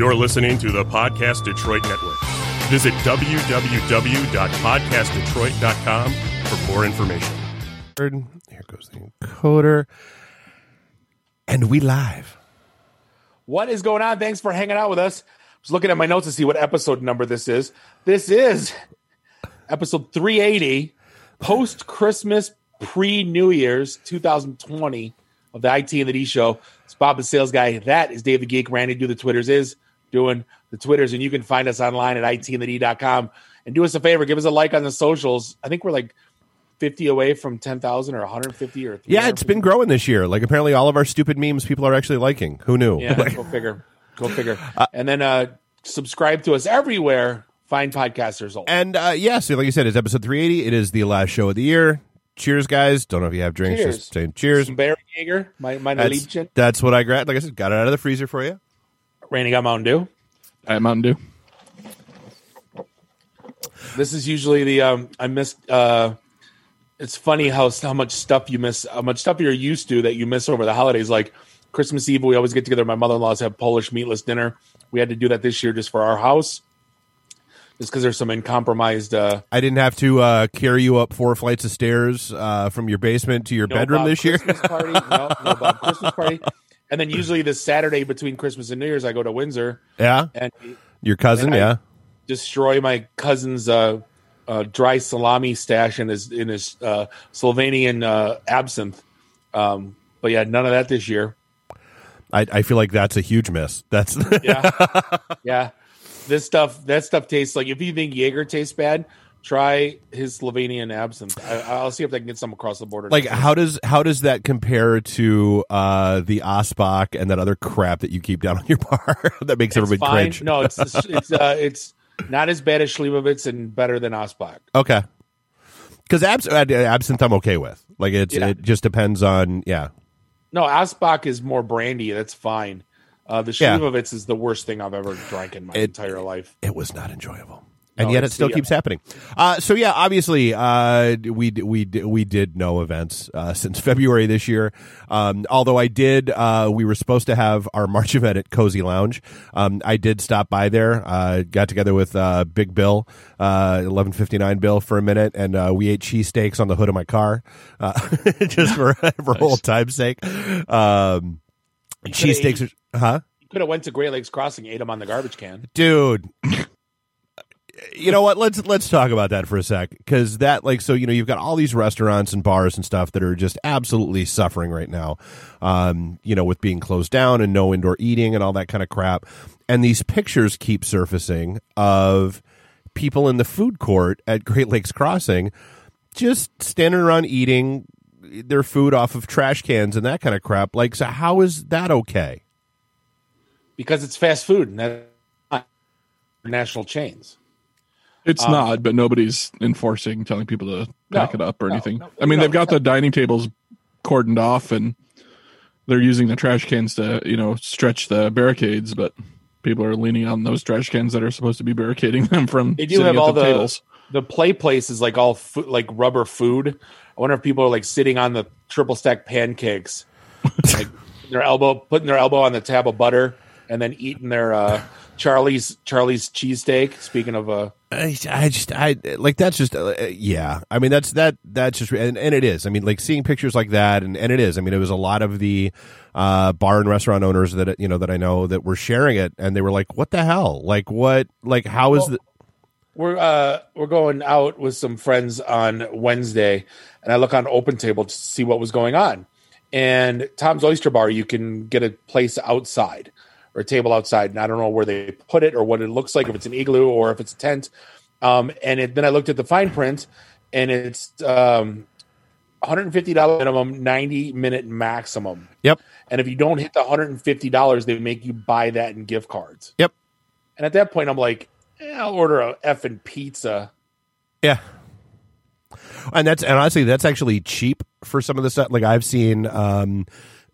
You're listening to the Podcast Detroit Network. Visit www.podcastdetroit.com for more information. Here goes the encoder. And we live. What is going on? Thanks for hanging out with us. I was looking at my notes to see what episode number this is. This is episode 380, post Christmas, pre New Year's 2020 of the IT and the D show. It's Bob the Sales Guy. That is Dave the Geek. Randy Do the Twitters is doing the Twitters, and you can find us online at itandthed.com. And do us a favor, give us a like on the socials. I think we're like 50 away from 10,000 or 150 or Yeah, it's been growing this year. Like apparently all of our stupid memes people are actually liking. Who knew? Yeah, go figure. Go figure. and then uh subscribe to us everywhere. Find podcasters. All. And uh yeah, so like you said, it's episode 380. It is the last show of the year. Cheers, guys. Don't know if you have drinks. Cheers. Just saying cheers. Some Barry Jaeger, my my That's, that's what I grabbed. Like I said, got it out of the freezer for you. Randy got Mountain Dew. I have Mountain Dew. This is usually the um I missed uh it's funny how how much stuff you miss how much stuff you're used to that you miss over the holidays like Christmas Eve we always get together my mother-in-law's have Polish meatless dinner. We had to do that this year just for our house. Just because there's some uncompromised uh I didn't have to uh, carry you up four flights of stairs uh, from your basement to your no bedroom Bob this year. Party. no, no Bob Christmas party. And then usually this Saturday between Christmas and New Year's I go to Windsor yeah, and your cousin. And yeah, destroy my cousin's uh, uh, dry salami stash in his in his uh, Slovenian uh, absinthe. Um, but yeah, none of that this year. I, I feel like that's a huge miss. That's Yeah, yeah. This stuff that stuff tastes like if you think Jaeger tastes bad, try his Slovenian absinthe. I, I'll see if I can get some across the border. like how does how does that compare to uh, the Asbach and that other crap that you keep down on your bar that makes it's everybody fine. cringe? No, it's it's uh, it's not as bad as Slivovitz and better than Asbach. Okay, because abs- uh, absinthe I'm okay with. Like it's Yeah. it just depends on yeah. No, Asbach is more brandy. That's fine. Uh, the Yeah. Is the worst thing I've ever drank in my It- entire life. It was not enjoyable. And No, yet it still the- keeps happening. Uh, so yeah, obviously, uh, we we we did no events uh, since February this year. Um, although I did, uh, we were supposed to have our March event at Cozy Lounge. Um, I did stop by there. Uh, got together with uh, Big Bill, uh, eleven fifty nine Bill for a minute, and uh, we ate cheesesteaks on the hood of my car, uh, just for for old time's sake. Um, cheesesteaks, huh? You could have went to Great Lakes Crossing, ate them on the garbage can. dude you know what? Let's let's talk about that for a sec because that like so you know you've got all these restaurants and bars and stuff that are just absolutely suffering right now um you know with being closed down and no indoor eating and all that kind of crap. And these pictures keep surfacing of people in the food court at great lakes crossing just standing around eating their food off of trash cans and that kind of crap. Like so how is that okay? Because it's fast food and that's not national chains. It's Um, not, but nobody's enforcing telling people to pack No, it up or no, anything. no, I mean, they've got the dining tables cordoned off and they're using the trash cans to, you know, stretch the barricades, but people are leaning on those trash cans that are supposed to be barricading them from They do have all the, the tables. the play place is like all food, like rubber food. I wonder if people are like sitting on the triple stack pancakes, like their elbow, putting their elbow on the tab of butter, and then eating their uh, Charlie's Charlie's cheesesteak. Speaking of uh, I, I just I like that's just uh, yeah. I mean that's that that's just and, and it is. I mean like seeing pictures like that and, and it is. I mean it was a lot of the uh, bar and restaurant owners that you know that I know that were sharing it and they were like, "What the hell? Like what? Like how is the?" we're uh we're going out with some friends on Wednesday, and I look on Open Table to see what was going on. And Tom's Oyster Bar, you can get a place outside or a table outside, and I don't know where they put it or what it looks like, if it's an igloo or if it's a tent. Um, and it, then I looked at the fine print, and it's um, $150 minimum, 90 minute maximum. Yep. And if you don't hit the $150, they make you buy that in gift cards. Yep. And at that point, I'm like, eh, I'll order a effing pizza. Yeah. And that's and honestly that's actually cheap for some of the stuff. Like I've seen um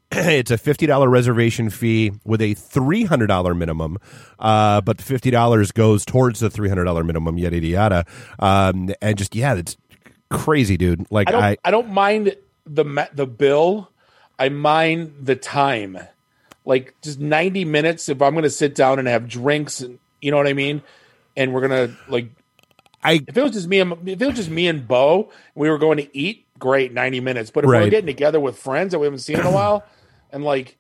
it's a fifty dollar reservation fee with a three hundred dollar minimum, uh, but fifty dollars goes towards the three hundred dollar minimum. Yada yada yada, um, and just yeah, it's crazy, dude. Like I don't. I, I, don't mind the the bill. I mind the time. like just 90 minutes if I'm going to sit down and have drinks and you know what I mean? And we're going to like I if it was just me and if it was just me and Bo, we were going to eat, great, 90 minutes. But if Right. we're getting together with friends that we haven't seen in a while and like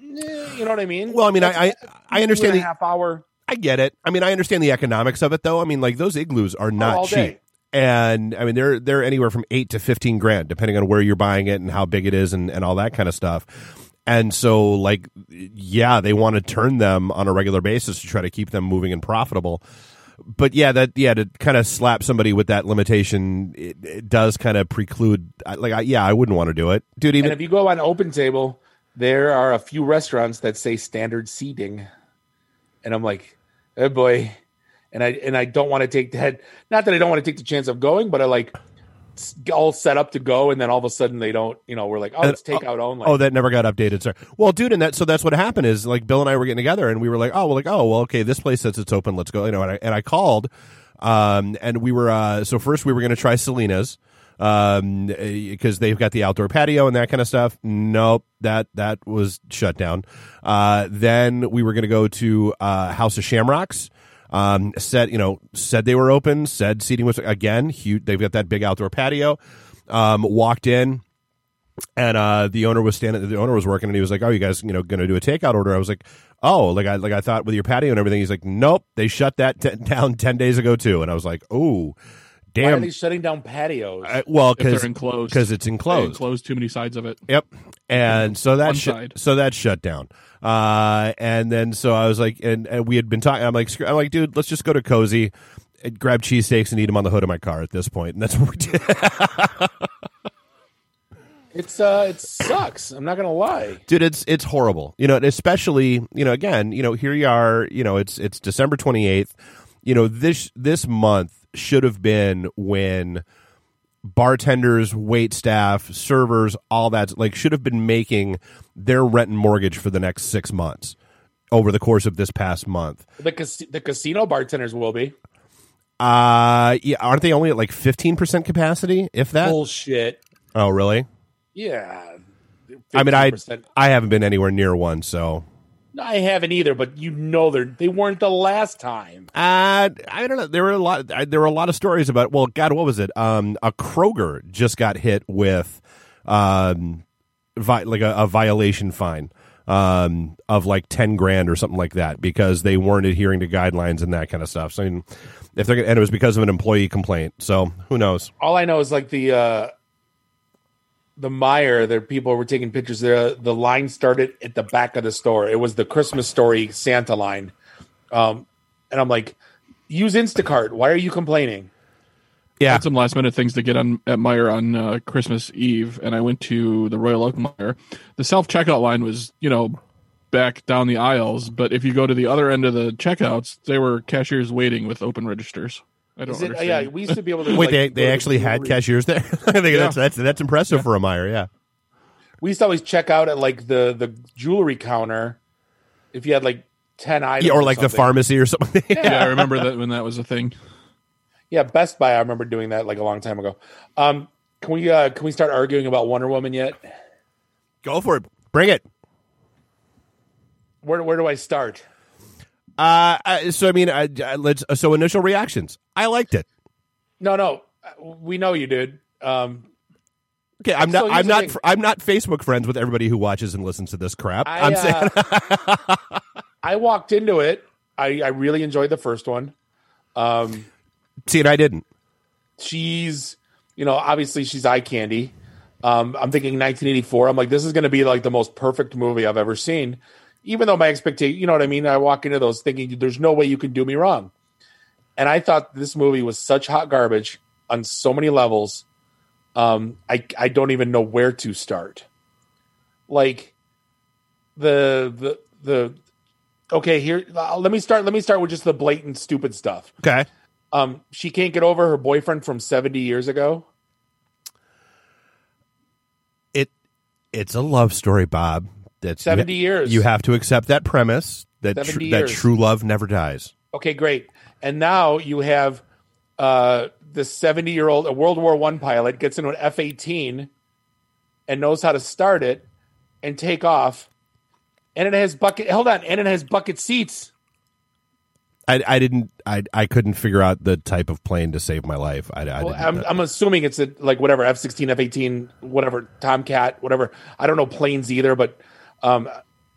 eh, you know what I mean? well, I mean, I I, I understand the half hour I get it. I mean, I understand the economics of it, though. I mean, like those igloos are not all day. cheap, and I mean they're they're anywhere from eight to fifteen grand, depending on where you're buying it and how big it is, and and all that kind of stuff. And so, like, yeah, they want to turn them on a regular basis to try to keep them moving and profitable. But yeah, that yeah to kind of slap somebody with that limitation, it, it does kind of preclude. Like, I, yeah, I wouldn't want to do it, dude. And Even if you go on Open Table, there are a few restaurants that say standard seating, and I'm like, oh boy, and I and I don't want to take that. Not that I don't want to take the chance of going, but I like all set up to go, and then all of a sudden they don't. You know, we're like, oh, it's takeout only. Oh, that never got updated, sir. Well, dude, and that so that's what happened is like Bill and I were getting together, and we were like, oh, well, like, oh, well, okay, this place says it's open, let's go, you know. And I, and I called, um, and we were uh, so first we were going to try Selena's, um, because they've got the outdoor patio and that kind of stuff. Nope, that that was shut down. Uh, then we were going to go to uh, House of Shamrocks. Um, said you know said they were open. Said seating was again huge. They've got that big outdoor patio. Um, walked in and uh, the owner was standing. The owner was working, and he was like, "Oh, you guys, you know, going to do a takeout order?" I was like, "Oh, like I like I thought with your patio and everything." He's like, "Nope, they shut that t- down ten days ago too." And I was like, "Oh, Why are they shutting down patios? I- well, If they're because enclosed, because it's They enclosed. enclosed too many sides of it. Yep. And so that One shut, so that shut down. Uh, and then so I was like, and, and we had been talking. I'm like, screw- I'm like, dude, let's just go to cozy, and grab cheesesteaks and eat them on the hood of my car at this point. And that's what we did. it's uh, it sucks. I'm not gonna lie. dude it's it's horrible you know especially you know again you know here you are you know it's it's december 28th you know this this month should have been when bartenders wait staff servers all that like should have been making their rent and mortgage for the next six months over the course of this past month. The cas- the casino bartenders will be. Uh yeah aren't they only at like 15% capacity if that? Bullshit. oh really? Yeah. i mean i i haven't been anywhere near one so I haven't either, but you know they're they weren't the last time. Uh, I don't know. There were a lot. There were a lot of stories about. Well, God, what was it? Um, a Kroger just got hit with, um, vi- like a, a violation fine, um, of like ten grand or something like that because they weren't adhering to guidelines and that kind of stuff. So, I mean, if they're gonna, and it was because of an employee complaint. So who knows? All I know is like the uh the Meijer, there people were taking pictures there. The line started at the back of the store. It was the Christmas story Santa line. Um and I'm like, use Instacart. Why are you complaining? Yeah, had some last minute things to get on at Meijer on uh, Christmas Eve, and I went to the Royal Oak Meijer. The self checkout line was, you know, back down the aisles, but if you go to the other end of the checkouts, they were cashiers waiting with open registers. I don't Is it, understand. yeah, we used to be able to wait, like, they they actually had jewelry- cashiers there. I think that's that's that's impressive for a Meijer. Yeah. We used to always check out at like the the jewelry counter if you had like ten items, Yeah, or like the pharmacy or something. yeah, I remember that when that was a thing. Yeah, Best Buy. I remember doing that like a long time ago. Um, can we uh, can we start arguing about Wonder Woman yet? Go for it. Bring it. Where where do I start? Uh, I, so I mean, I, I, let's. So initial reactions. I liked it. No, no, we know you did. Um, Okay, I'm not. I'm not. thing. I'm not Facebook friends with everybody who watches and listens to this crap. I, I'm saying. uh, I walked into it. I, I really enjoyed the first one. Um, See, and I didn't. she's you know obviously she's eye candy. Um, I'm thinking 1984. I'm like this is going to be like the most perfect movie I've ever seen. Even though my expectation, you know what I mean. I walk into those thinking there's no way you can do me wrong, and I thought this movie was such hot garbage on so many levels. Um, I I don't even know where to start. Like the the the okay here. uh, Let me start. Let me start with just the blatant stupid stuff. Okay. Um, she can't get over her boyfriend from 70 years ago. It. It's a love story, Bob. That's 70 you, years. You have to accept that premise that 70 tr- that true love never dies. Okay, great. And now you have uh, this 70 year old, a World War One pilot, gets into an F 18 and knows how to start it and take off. and it has bucket. Hold on, and it has bucket seats. I, I didn't I I couldn't figure out the type of plane to save my life. I, I well, I'm, I'm assuming it's a like whatever F sixteen, F eighteen, whatever Tomcat, whatever. I don't know planes either, but um,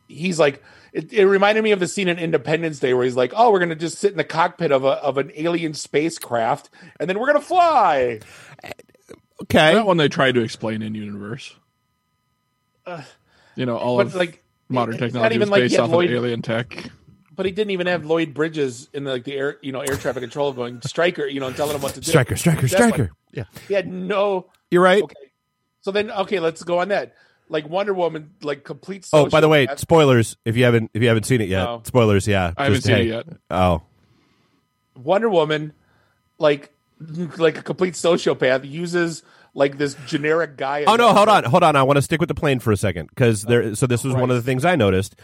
he's like it, it reminded me of the scene in Independence Day where he's like, "Oh, we're gonna just sit in the cockpit of a of an alien spacecraft, and then we're gonna fly." okay. That one they tried to explain in universe. you know, all But of like modern it's not technology even was like he based off Lloyd- of alien tech. But he didn't even have Lloyd Bridges in the, like the air, you know, air traffic control going striker, you know, telling him what to do. Striker, striker, That's like- striker. yeah. he had no. You're right. Okay, so then okay, let's go on that. Like Wonder Woman, like complete. Oh, by the way, sociopath. spoilers if you haven't if you haven't seen it yet. No. Spoilers, yeah. I haven't Just, seen hey. it yet. Oh. Wonder Woman, like like a complete sociopath, uses like this generic guy. Oh no, hold on, hold on. I want to stick with the plane for a second because there. So this was one of the things I noticed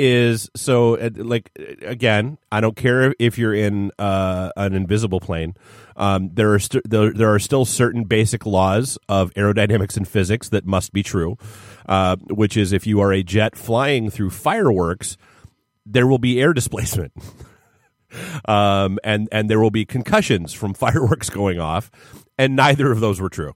is so uh, like again, I don't care if you're in uh, an invisible plane. Um, there are st- there, there are still certain basic laws of aerodynamics and physics that must be true. Uh, which is if you are a jet flying through fireworks, there will be air displacement. um, and and there will be concussions from fireworks going off, and neither of those were true.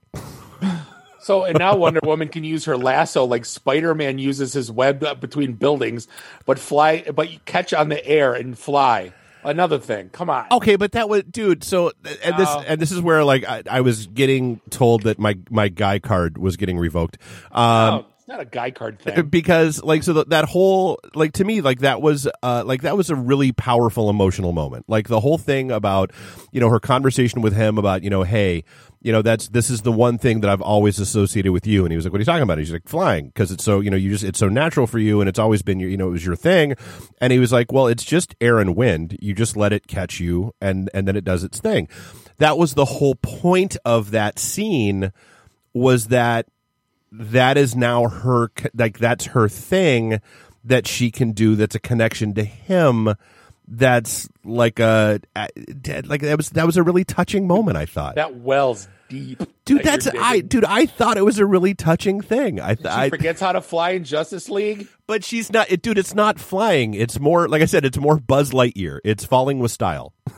So and now Wonder Woman can use her lasso like Spider Man uses his web between buildings, but fly, but catch on the air and fly. Another thing, come on. Okay, but that was, dude. So, and this, No. and this is where like I, I was getting told that my my guy card was getting revoked. Um, No, it's not a guy card thing. because like so that that whole like to me like that was uh like that was a really powerful emotional moment like the whole thing about you know her conversation with him about you know hey you know that's this is the one thing that I've always associated with you. And he was like what are you talking about? He's like flying. Because it's so you know you just it's so natural for you and it's always been your you know it was your thing. And he was like well it's just air and wind. You just let it catch you and and then it does its thing. That was the whole point of that scene was that that is now her like that's her thing that she can do that's a connection to him that's like a like that was that was a really touching moment i thought. That wells deep, dude that that's i dude i thought it was a really touching thing i, She I forgets how to fly in Justice League. but she's not it, dude it's not flying it's more like i said it's more buzz lightyear it's falling with style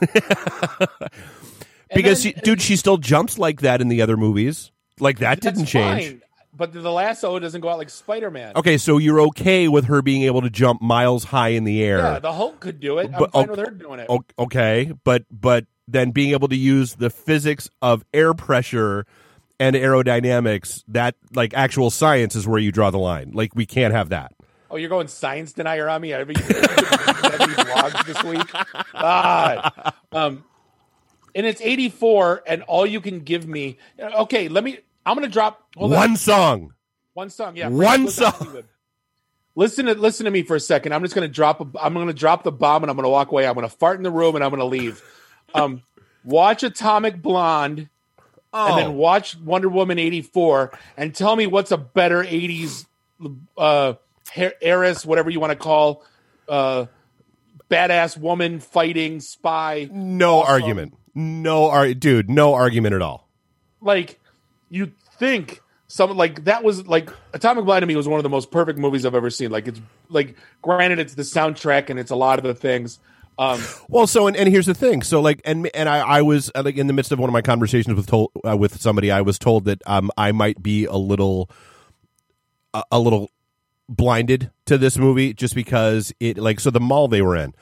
because then- she, dude she still jumps like that in the other movies like that didn't change fine, but the lasso doesn't go out like Spider Man. Okay, so you're okay with her being able to jump miles high in the air. Yeah, the Hulk could do it. I'm But- fine oh, with her doing it. Okay, but but then being able to use the physics of air pressure and aerodynamics, that like actual science is where you draw the line. Like we can't have that. Oh, you're going science denier on me? Have you have these vlogs this week? God. Um, and it's 84, and all you can give me. Okay, let me. I'm to drop One on. song. One song. Yeah, One song. Listen to listen to me for a second. I'm just to drop. A, I'm to drop the bomb, and I'm to walk away. I'm to fart in the room, and I'm to leave. Um, watch Atomic Blonde, and then Oh, watch Wonder Woman 84, and tell me what's a better 80s uh, heiress, whatever you want to call, uh, badass woman fighting spy. no awesome. argument. No ar- dude, no argument at all. Like you think some like that was like Atomic Blonde to me was one of the most perfect movies I've ever seen. Like it's like granted it's the soundtrack and it's a lot of the things. Um, Well, so and, and here's the thing. So like and and I, I was uh, like in the midst of one of my conversations with told uh, with somebody, I was told that um I might be a little a, a little blinded to this movie just because it like so the mall they were in.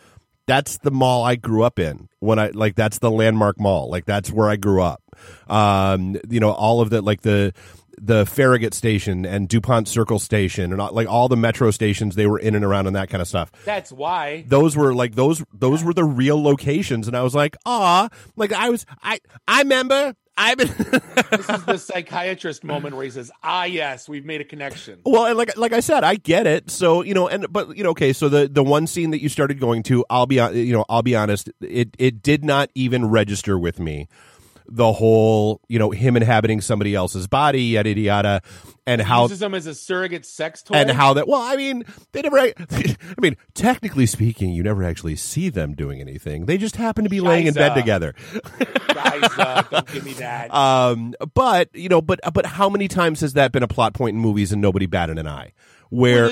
That's the mall I grew up in when I like that's the landmark mall. Like that's where I grew up. Um you know all of the like the the Farragut station and DuPont Circle station and all, like all the metro stations they were in and around and that kind of stuff. That's why. Those were like those those were the real locations and i was like ah like i was i i remember i've been this is the psychiatrist moment where he says, "Ah, yes, we've made a connection." well and like like i said i get it. So you know and but you know okay so the the one scene that you started going to i'll be you know i'll be honest it it did not even register with me the whole you know him inhabiting somebody else's body yada yada yada and how uses them as a surrogate sex toy. and how that well i mean they never i mean technically speaking you never actually see them doing anything they just happen to be laying in bed together guys, uh, don't give me that. um but you know but but how many times has that been a plot point in movies and nobody batted an eye where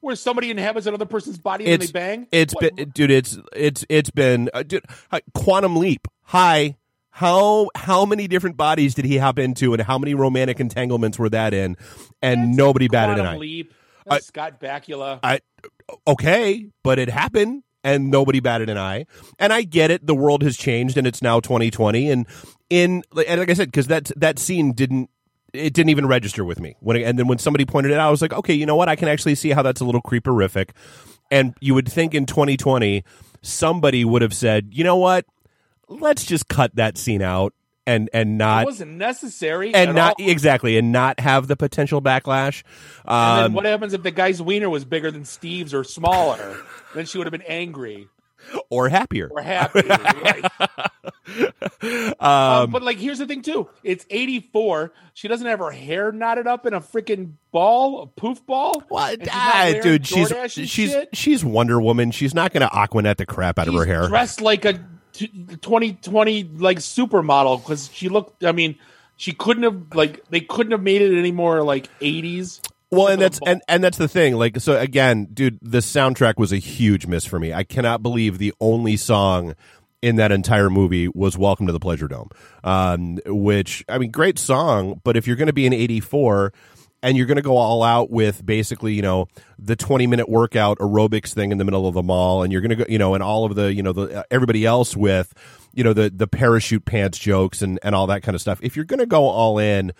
where somebody inhabits another person's body and they bang? it's What- been dude. It's it's it's been uh, dude, hi, quantum leap. Hi. How how many different bodies did he hop into, and how many romantic entanglements were that in? And That's nobody batted an eye. I- Scott Bakula. I okay, but it happened and nobody batted an eye. And I get it. The world has changed and it's now 2020. And in and like I said, because that that scene didn't it didn't even register with me. When and then when somebody pointed it out, I was like, okay, you know what? I can actually see how that's a little creeperific. And you would think in 2020 somebody would have said, you know what? Let's just cut that scene out and and it not wasn't necessary. and not all. exactly and not have the potential backlash. And Um, then what happens if the guy's wiener was bigger than Steve's or smaller? then she would have been angry or happier. or happy. right? Um, but like, here's the thing too. It's 84. She doesn't have her hair knotted up in a freaking ball, a poof ball. What, And she's ah, dude? She's she's shit. she's Wonder Woman. She's not going to Aquanet the crap out of her hair. dressed like a 2020 like supermodel because she looked. I mean, she couldn't have like they couldn't have made it any more like 80s. well, and that's and, and that's the thing. Like, so again, dude, the soundtrack was a huge miss for me. I cannot believe the only song in that entire movie was "Welcome to the Pleasure Dome," um, which I mean, great song, but if you're going to be in '84. And you're going to go all out with basically, you know, the 20 minute workout aerobics thing in the middle of the mall, and you're going to go, you know, and all of the, you know, the uh, everybody else with, you know, the the parachute pants jokes and and all that kind of stuff. If you're going to go all in,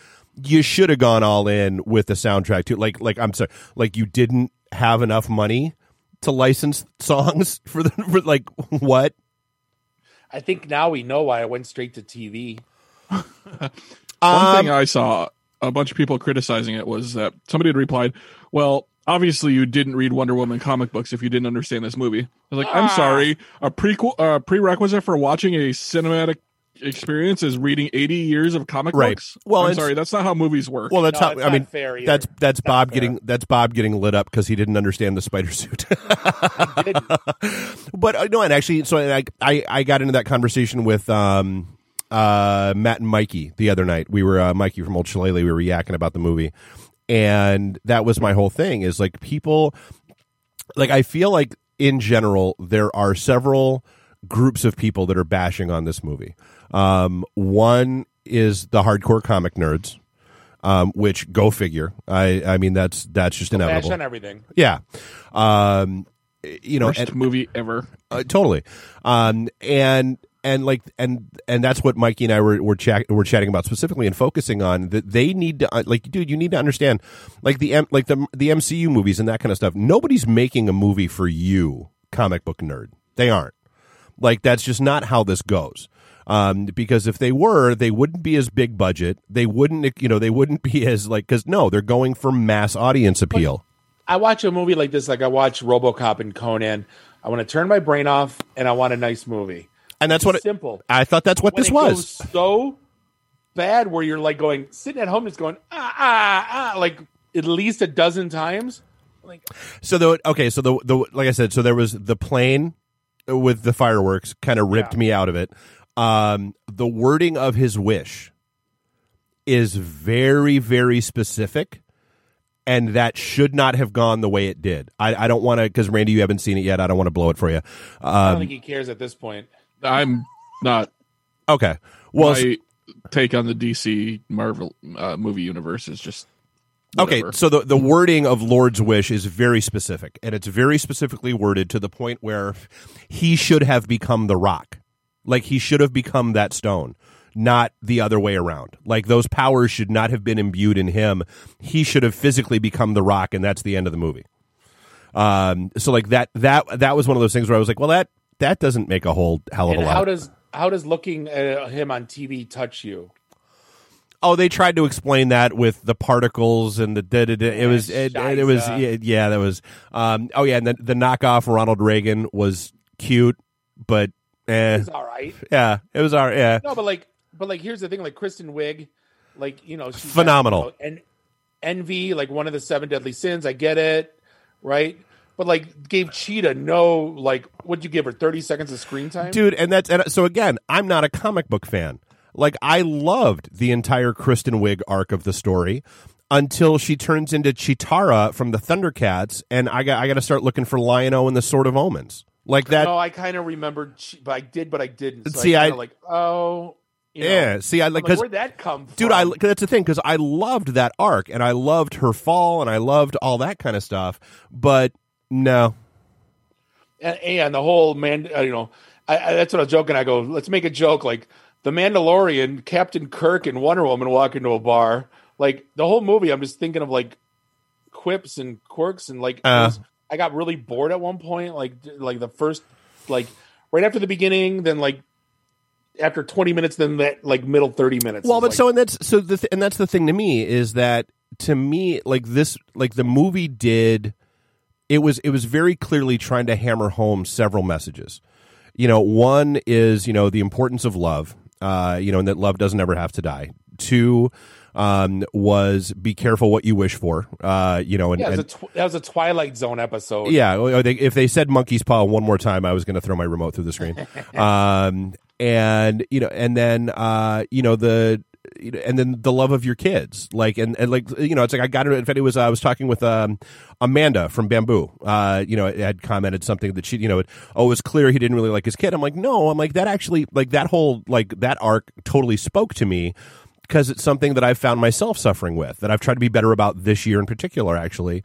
you should have gone all in with the soundtrack too. Like like I'm sorry, like you didn't have enough money to license songs for the for like what? I think now we know why I went straight to TV. One Um, thing I saw a bunch of people criticizing it was that somebody had replied, "Well, obviously you didn't read Wonder Woman comic books if you didn't understand this movie." I was like, "I'm Ah. sorry. A prequel, uh, prerequisite for watching a cinematic experience is reading 80 years of comic Right. books." Well, I'm sorry, that's not how movies work. Well, that's No, how I not mean. fair either. That's that's not Bob fair. getting that's Bob getting lit up because he didn't understand the spider suit. But uh, no, and actually, so I, I I got into that conversation with um uh Matt and Mikey the other night. We were uh, Mikey from Old Shillelagh. We were yakking about the movie, and that was my whole thing. Is like people, like I feel like in general there are several groups of people that are bashing on this movie. Um, one is the hardcore comic nerds. Um, which go figure. I I mean that's that's just Bash inevitable. on everything. Yeah. Um, you know, Worst and- movie ever. uh, totally. Um, and and like and and that's what Mikey and I were were, chat, were chatting about specifically and focusing on that they need to uh, like dude you need to understand like the M, like the the MCU movies and that kind of stuff nobody's making a movie for you comic book nerd. They aren't. Like that's just not how this goes. Um, because if they were they wouldn't be as big budget. They wouldn't you know they wouldn't be as like because no they're going for mass audience appeal. I watch a movie like this, like I watch RoboCop and Conan. I want to turn my brain off, and I want a nice movie. And that's what it, Simple. I thought that's what When this it was so bad, where you're like going sitting at home, just going ah ah ah, like at least a dozen times. Like So the okay, so the the like I said, so there was the plane with the fireworks kind of ripped Yeah. me out of it. Um, the wording of his wish is very very specific, and that should not have gone the way it did. I, I don't want to because Randy, you haven't seen it yet. I don't want to blow it for you. I don't Um, think he cares at this point. I'm not. okay, well, my take on the DC Marvel uh, movie universe is just Okay, so the the wording of Lord's wish is very specific, and it's very specifically worded to the point where he should have become the rock, like he should have become that stone, not the other way around. Like those powers should not have been imbued in him. He should have physically become the rock, and that's the end of the movie. Um, so like that that that was one of those things where I was like, well, that that doesn't make a whole hell of And a lot. how does how does looking at him on TV touch you? Oh, they tried to explain that with the particles and the da, da, da. it was it, it was yeah, yeah that was um oh yeah and the the knockoff Ronald Reagan was cute but eh, It's all right. yeah it was our yeah No, but like, but like, here's the thing: like Kristen Wiig, like you know, got, Phenomenal. you know, and envy, like one of the seven deadly sins. I get it, right? But like, gave Cheetah no like, what'd you give her? Thirty seconds of screen time, dude and that's and so again I'm not a comic book fan like I loved the entire Kristen Wiig arc of the story until she turns into Cheetara from the Thundercats, and I got I got to start looking for Lion-O and the Sword of Omens. Like that. No, I kind of remembered, but I did, but I didn't. So See, I, I- like, oh, you know, yeah. See, I like like, where'd that come from? dude, I that's the thing because I loved that arc and I loved her fall and I loved all that kind of stuff. But no, and, and the whole man, uh, you know, I, I, that's what I was joking. I go, let's make a joke like the Mandalorian, Captain Kirk, and Wonder Woman walk into a bar. Like the whole movie, I'm just thinking of like quips and quirks and like. Uh. was- I got really bored at one point, like like the first, like right after the beginning, then like after 20 minutes, then that like middle 30 minutes. Well, but like- so and that's so the th- and that's the thing to me is that to me like this like the movie did it was it was very clearly trying to hammer home several messages. You know, one is you know the importance of love. Uh, you know, and that love doesn't ever have to die. Two um, was be careful what you wish for. Uh, you know, and, yeah, and it was a tw- that was a Twilight Zone episode. yeah, they, if they said monkey's paw one more time, I was going to throw my remote through the screen. um, and you know, and then uh, you know the. You know, And then the love of your kids, like and, and like you know, it's like I got it. In fact, it was I was talking with um, Amanda from Bamboo. Uh, you know, had commented something that she, you know, oh, it was clear he didn't really like his kid. I'm like, no, I'm like that actually, like that whole like that arc totally spoke to me because it's something that I've found myself suffering with that I've tried to be better about this year in particular, actually,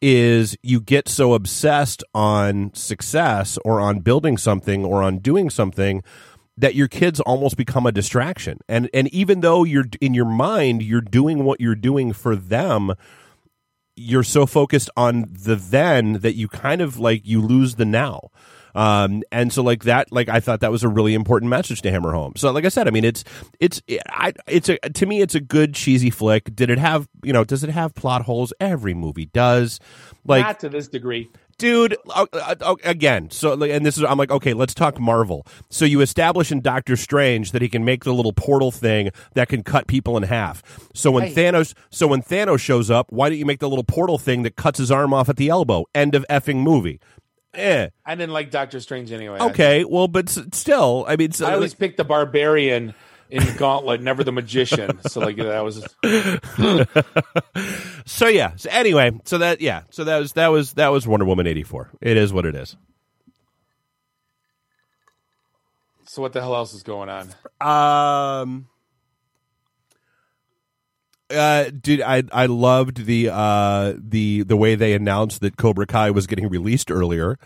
is you get so obsessed on success or on building something or on doing something that your kids almost become a distraction. And and even though you're in your mind you're doing what you're doing for them, you're so focused on the then that you kind of like you lose the now. Um, and so like that, like I thought that was a really important message to hammer home. So like I said, I mean, it's, it's, I, it's a, to me, it's a good cheesy flick. Did it have, you know, does it have plot holes? Every movie does. Like, not to this degree. Dude uh, uh, uh, again so and this is i'm like okay let's talk marvel so you establish in doctor strange that he can make the little portal thing that can cut people in half so when Right. thanos so when thanos shows up why don't you make the little portal thing that cuts his arm off at the elbow end of effing movie eh I didn't like Doctor Strange anyway. Okay well but s- still i mean so, I always picked the barbarian in Gauntlet, never the magician. So like that was so yeah so anyway so that yeah so that was that was that was wonder woman 84 it is what it is so. What the hell else is going on? Um. Uh, dude, I I loved the uh the the way they announced that Cobra Kai was getting released earlier.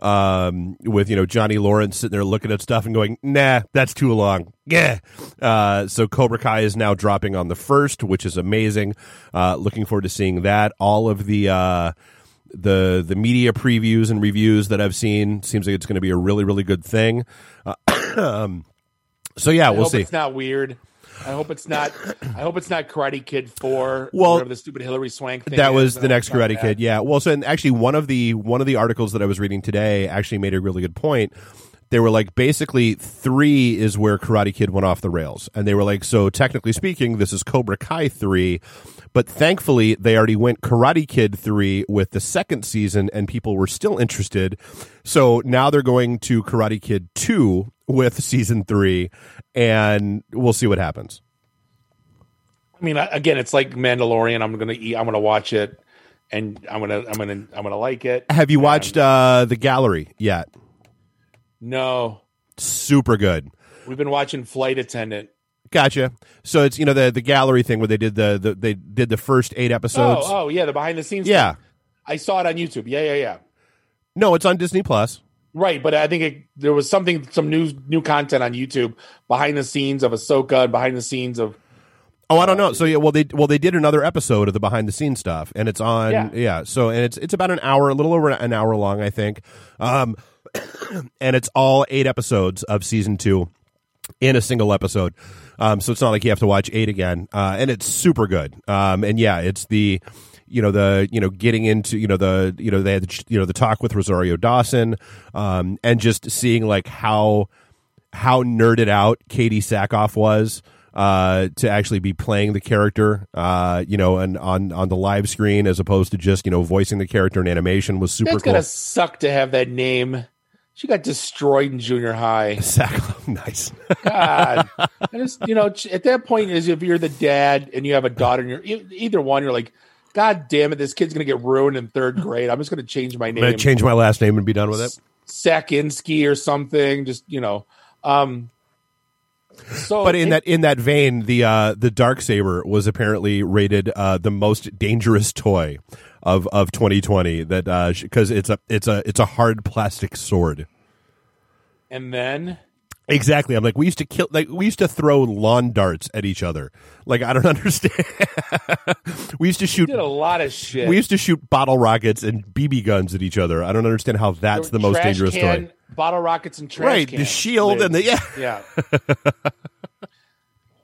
Um, with you know Johnny Lawrence sitting there looking at stuff and going, "Nah, that's too long." Yeah. Uh, so Cobra Kai is now dropping on the first, which is amazing. Uh, looking forward to seeing that. All of the uh the the media previews and reviews that I've seen seems like it's going to be a really really good thing. Uh, um, so yeah, I we'll see. it's not weird. I hope it's not. I hope it's not Karate Kid Four. Well, whatever the stupid Hilary Swank thing. that was the next Karate that. Kid. Yeah. Well, so and actually one of the one of the articles that I was reading today actually made a really good point. They were like basically three is where Karate Kid went off the rails, and they were like, so technically speaking, this is Cobra Kai three, but thankfully they already went Karate Kid three with the second season, and people were still interested. So now they're going to Karate Kid two with season three, and we'll see what happens. I mean, again, it's like Mandalorian. I'm gonna eat. I'm gonna watch it, and I'm gonna. I'm gonna. I'm gonna like it. Have you watched uh, the Gallery yet? No, Super good. we've been watching Flight Attendant. Gotcha. So it's you know the the gallery thing where they did the, the they did the first eight episodes. Oh, oh yeah, the behind the scenes. yeah. thing. I saw it on YouTube. Yeah, yeah, yeah. No, it's on Disney Plus. Right, but I think it, there was something, some new new content on YouTube behind the scenes of Ahsoka and behind the scenes of. Oh, I don't know. So yeah, well they well they did another episode of the behind the scenes stuff, and it's on yeah. Yeah. So and it's it's about an hour, a little over an hour long, I think. Um, and it's all eight episodes of season two in a single episode. Um, so it's not like you have to watch eight again. Uh, and it's super good. Um, and yeah, it's the you know the you know getting into you know the you know they had the, you know the talk with Rosario Dawson, um, and just seeing like how how nerded out Katee Sackhoff was uh, to actually be playing the character, uh, you know, and on on the live screen as opposed to just you know voicing the character in animation was super It's cool. gonna suck to have that name She got destroyed in junior high. Sack, nice. God, I just you know at that point is if you're the dad and you have a daughter and you're either one, you're like, God damn it, this kid's gonna get ruined in third grade. I'm just gonna change my I'm name, gonna change my last name and be done with it. Sakinski or something. Just you know, um. So, But in it- that in that vein, the uh, the dark saber was apparently rated uh, the most dangerous toy of of 2020. That because it's a it's a it's a hard plastic sword. and then Exactly. I'm like we used to kill like we used to throw lawn darts at each other. Like I don't understand. we used to shoot did a lot of shit. we used to shoot bottle rockets and BB guns at each other. I don't understand how that's the most dangerous can, toy. Bottle rockets and trash Right, the shield and the yeah. yeah.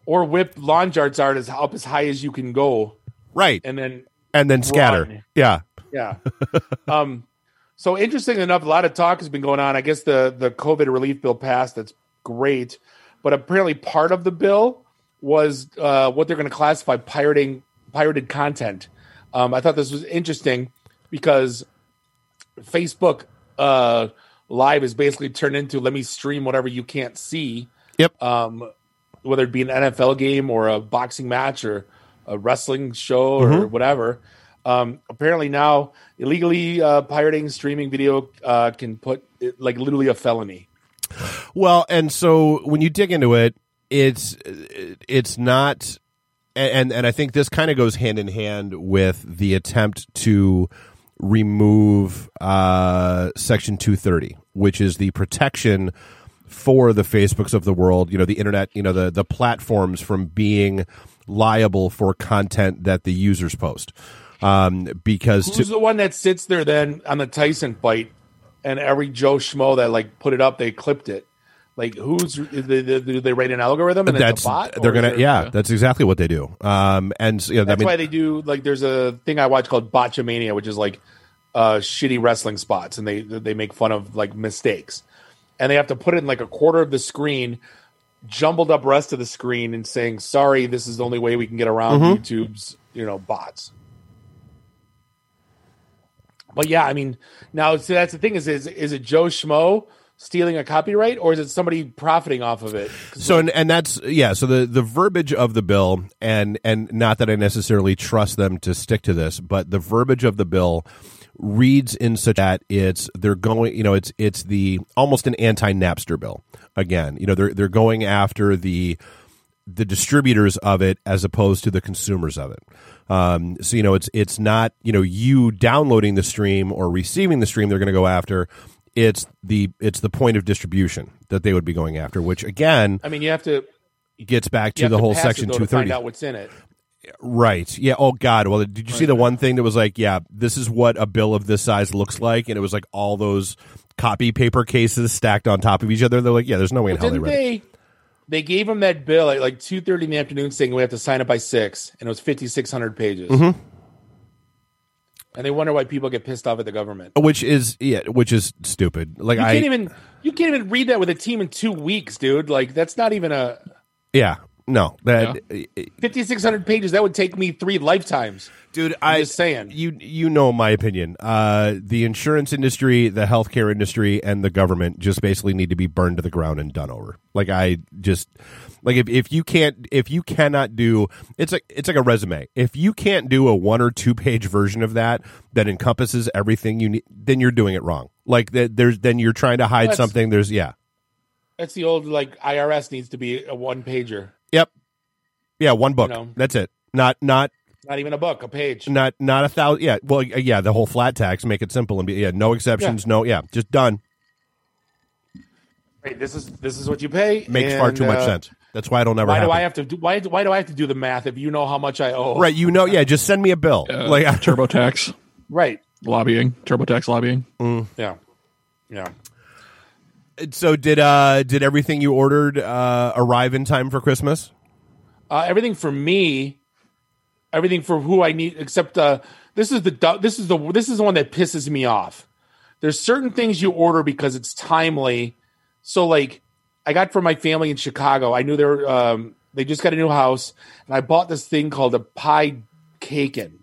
or whip lawn darts art as up as high as you can go, Right. and then And then scatter. Yeah. yeah. um, so interesting enough, a lot of talk has been going on. I guess the the COVID relief bill passed. That's great, but apparently part of the bill was uh, what they're going to classify pirating pirated content. Um, I thought this was interesting because Facebook uh, Live is basically turned into let me stream whatever you can't see. Yep. Um, whether it be an NFL game or a boxing match or a wrestling show or whatever. Um, apparently now illegally uh, pirating streaming video uh, can put it, like literally a felony. Well, and so when you dig into it, it's it's not, and and I think this kind of goes hand in hand with the attempt to remove uh, Section 230, which is the protection for the Facebooks of the world, you know, the internet, you know, the the platforms from being liable for content that the users post. Um, because to, Who's the one that sits there then on the Tyson fight, and every Joe Schmo that like put it up, they clipped it. Like who's do they, do they write an algorithm and that's it's a bot? they're gonna there- yeah, that's exactly what they do. Um, and yeah, I That's mean, why they do like there's a thing I watch called Botchamania, which is like uh, shitty wrestling spots, and they they make fun of like mistakes, and they have to put it in like a quarter of the screen, jumbled up rest of the screen, and saying sorry, this is the only way we can get around Mm-hmm. YouTube's you know bots. But yeah, I mean, now that's the thing is is is it Joe Schmo stealing a copyright, or is it somebody profiting off of it? So and, and that's yeah. So the the verbiage of the bill, and and not that I necessarily trust them to stick to this, but the verbiage of the bill reads in such that it's they're going. You know, it's it's the almost an anti Napster bill. Again, you know, they're they're going after the the distributors of it as opposed to the consumers of it. Um, so you know, it's it's not you know you downloading the stream or receiving the stream. They're going to go after. It's the it's the point of distribution that they would be going after, which again I mean, you have to gets back to the whole section two to find out what's in it. Right. Yeah. Oh God. Well, did you see the one thing that was like, yeah, this is what a bill of this size looks like, and it was like all those copy paper cases stacked on top of each other. They're like, yeah, there's no way in hell they read they? They gave him that bill at like two thirty in the afternoon, saying we have to sign it by six, and it was fifty six hundred pages. Mm-hmm. And they wonder why people get pissed off at the government. Which is yeah, which is stupid. Like You I can't even you can't even read that with a team in two weeks, dude. Like that's not even a yeah no that fifty six hundred pages. That would take me three lifetimes. dude I'm I just saying. you you know my opinion. Uh, the insurance industry, the healthcare industry, and the government just basically need to be burned to the ground and done over. Like I just like if, if you can't if you cannot do it's like it's like a resume. If you can't do a one or two page version of that that encompasses everything you need, then you're doing it wrong. Like that there's then you're trying to hide That's- something. There's yeah. That's the old like IRS needs to be a one pager, Yep. Yeah, one book. know. That's it. Not not not even a book, a page. not not a thousand. Yeah, well, yeah, the whole flat tax, make it simple and be yeah, no exceptions, no, yeah, just done. Right, this is this is what you pay. Makes far and, too much uh, sense. That's why it'll never Why happen. do I have to do why why do I have to do the math if you know how much I owe? right, you know, yeah, just send me a bill. Uh, like, TurboTax Right. lobbying, TurboTax lobbying. Yeah. Yeah. So did uh did everything you ordered uh arrive in time for Christmas? Uh, everything for me, everything for who I need, except uh, this is the this is the this is the one that pisses me off. There's certain things you order because it's timely. So like, I got for my family in Chicago. I knew they were um, they just got a new house, and I bought this thing called a pie cakin,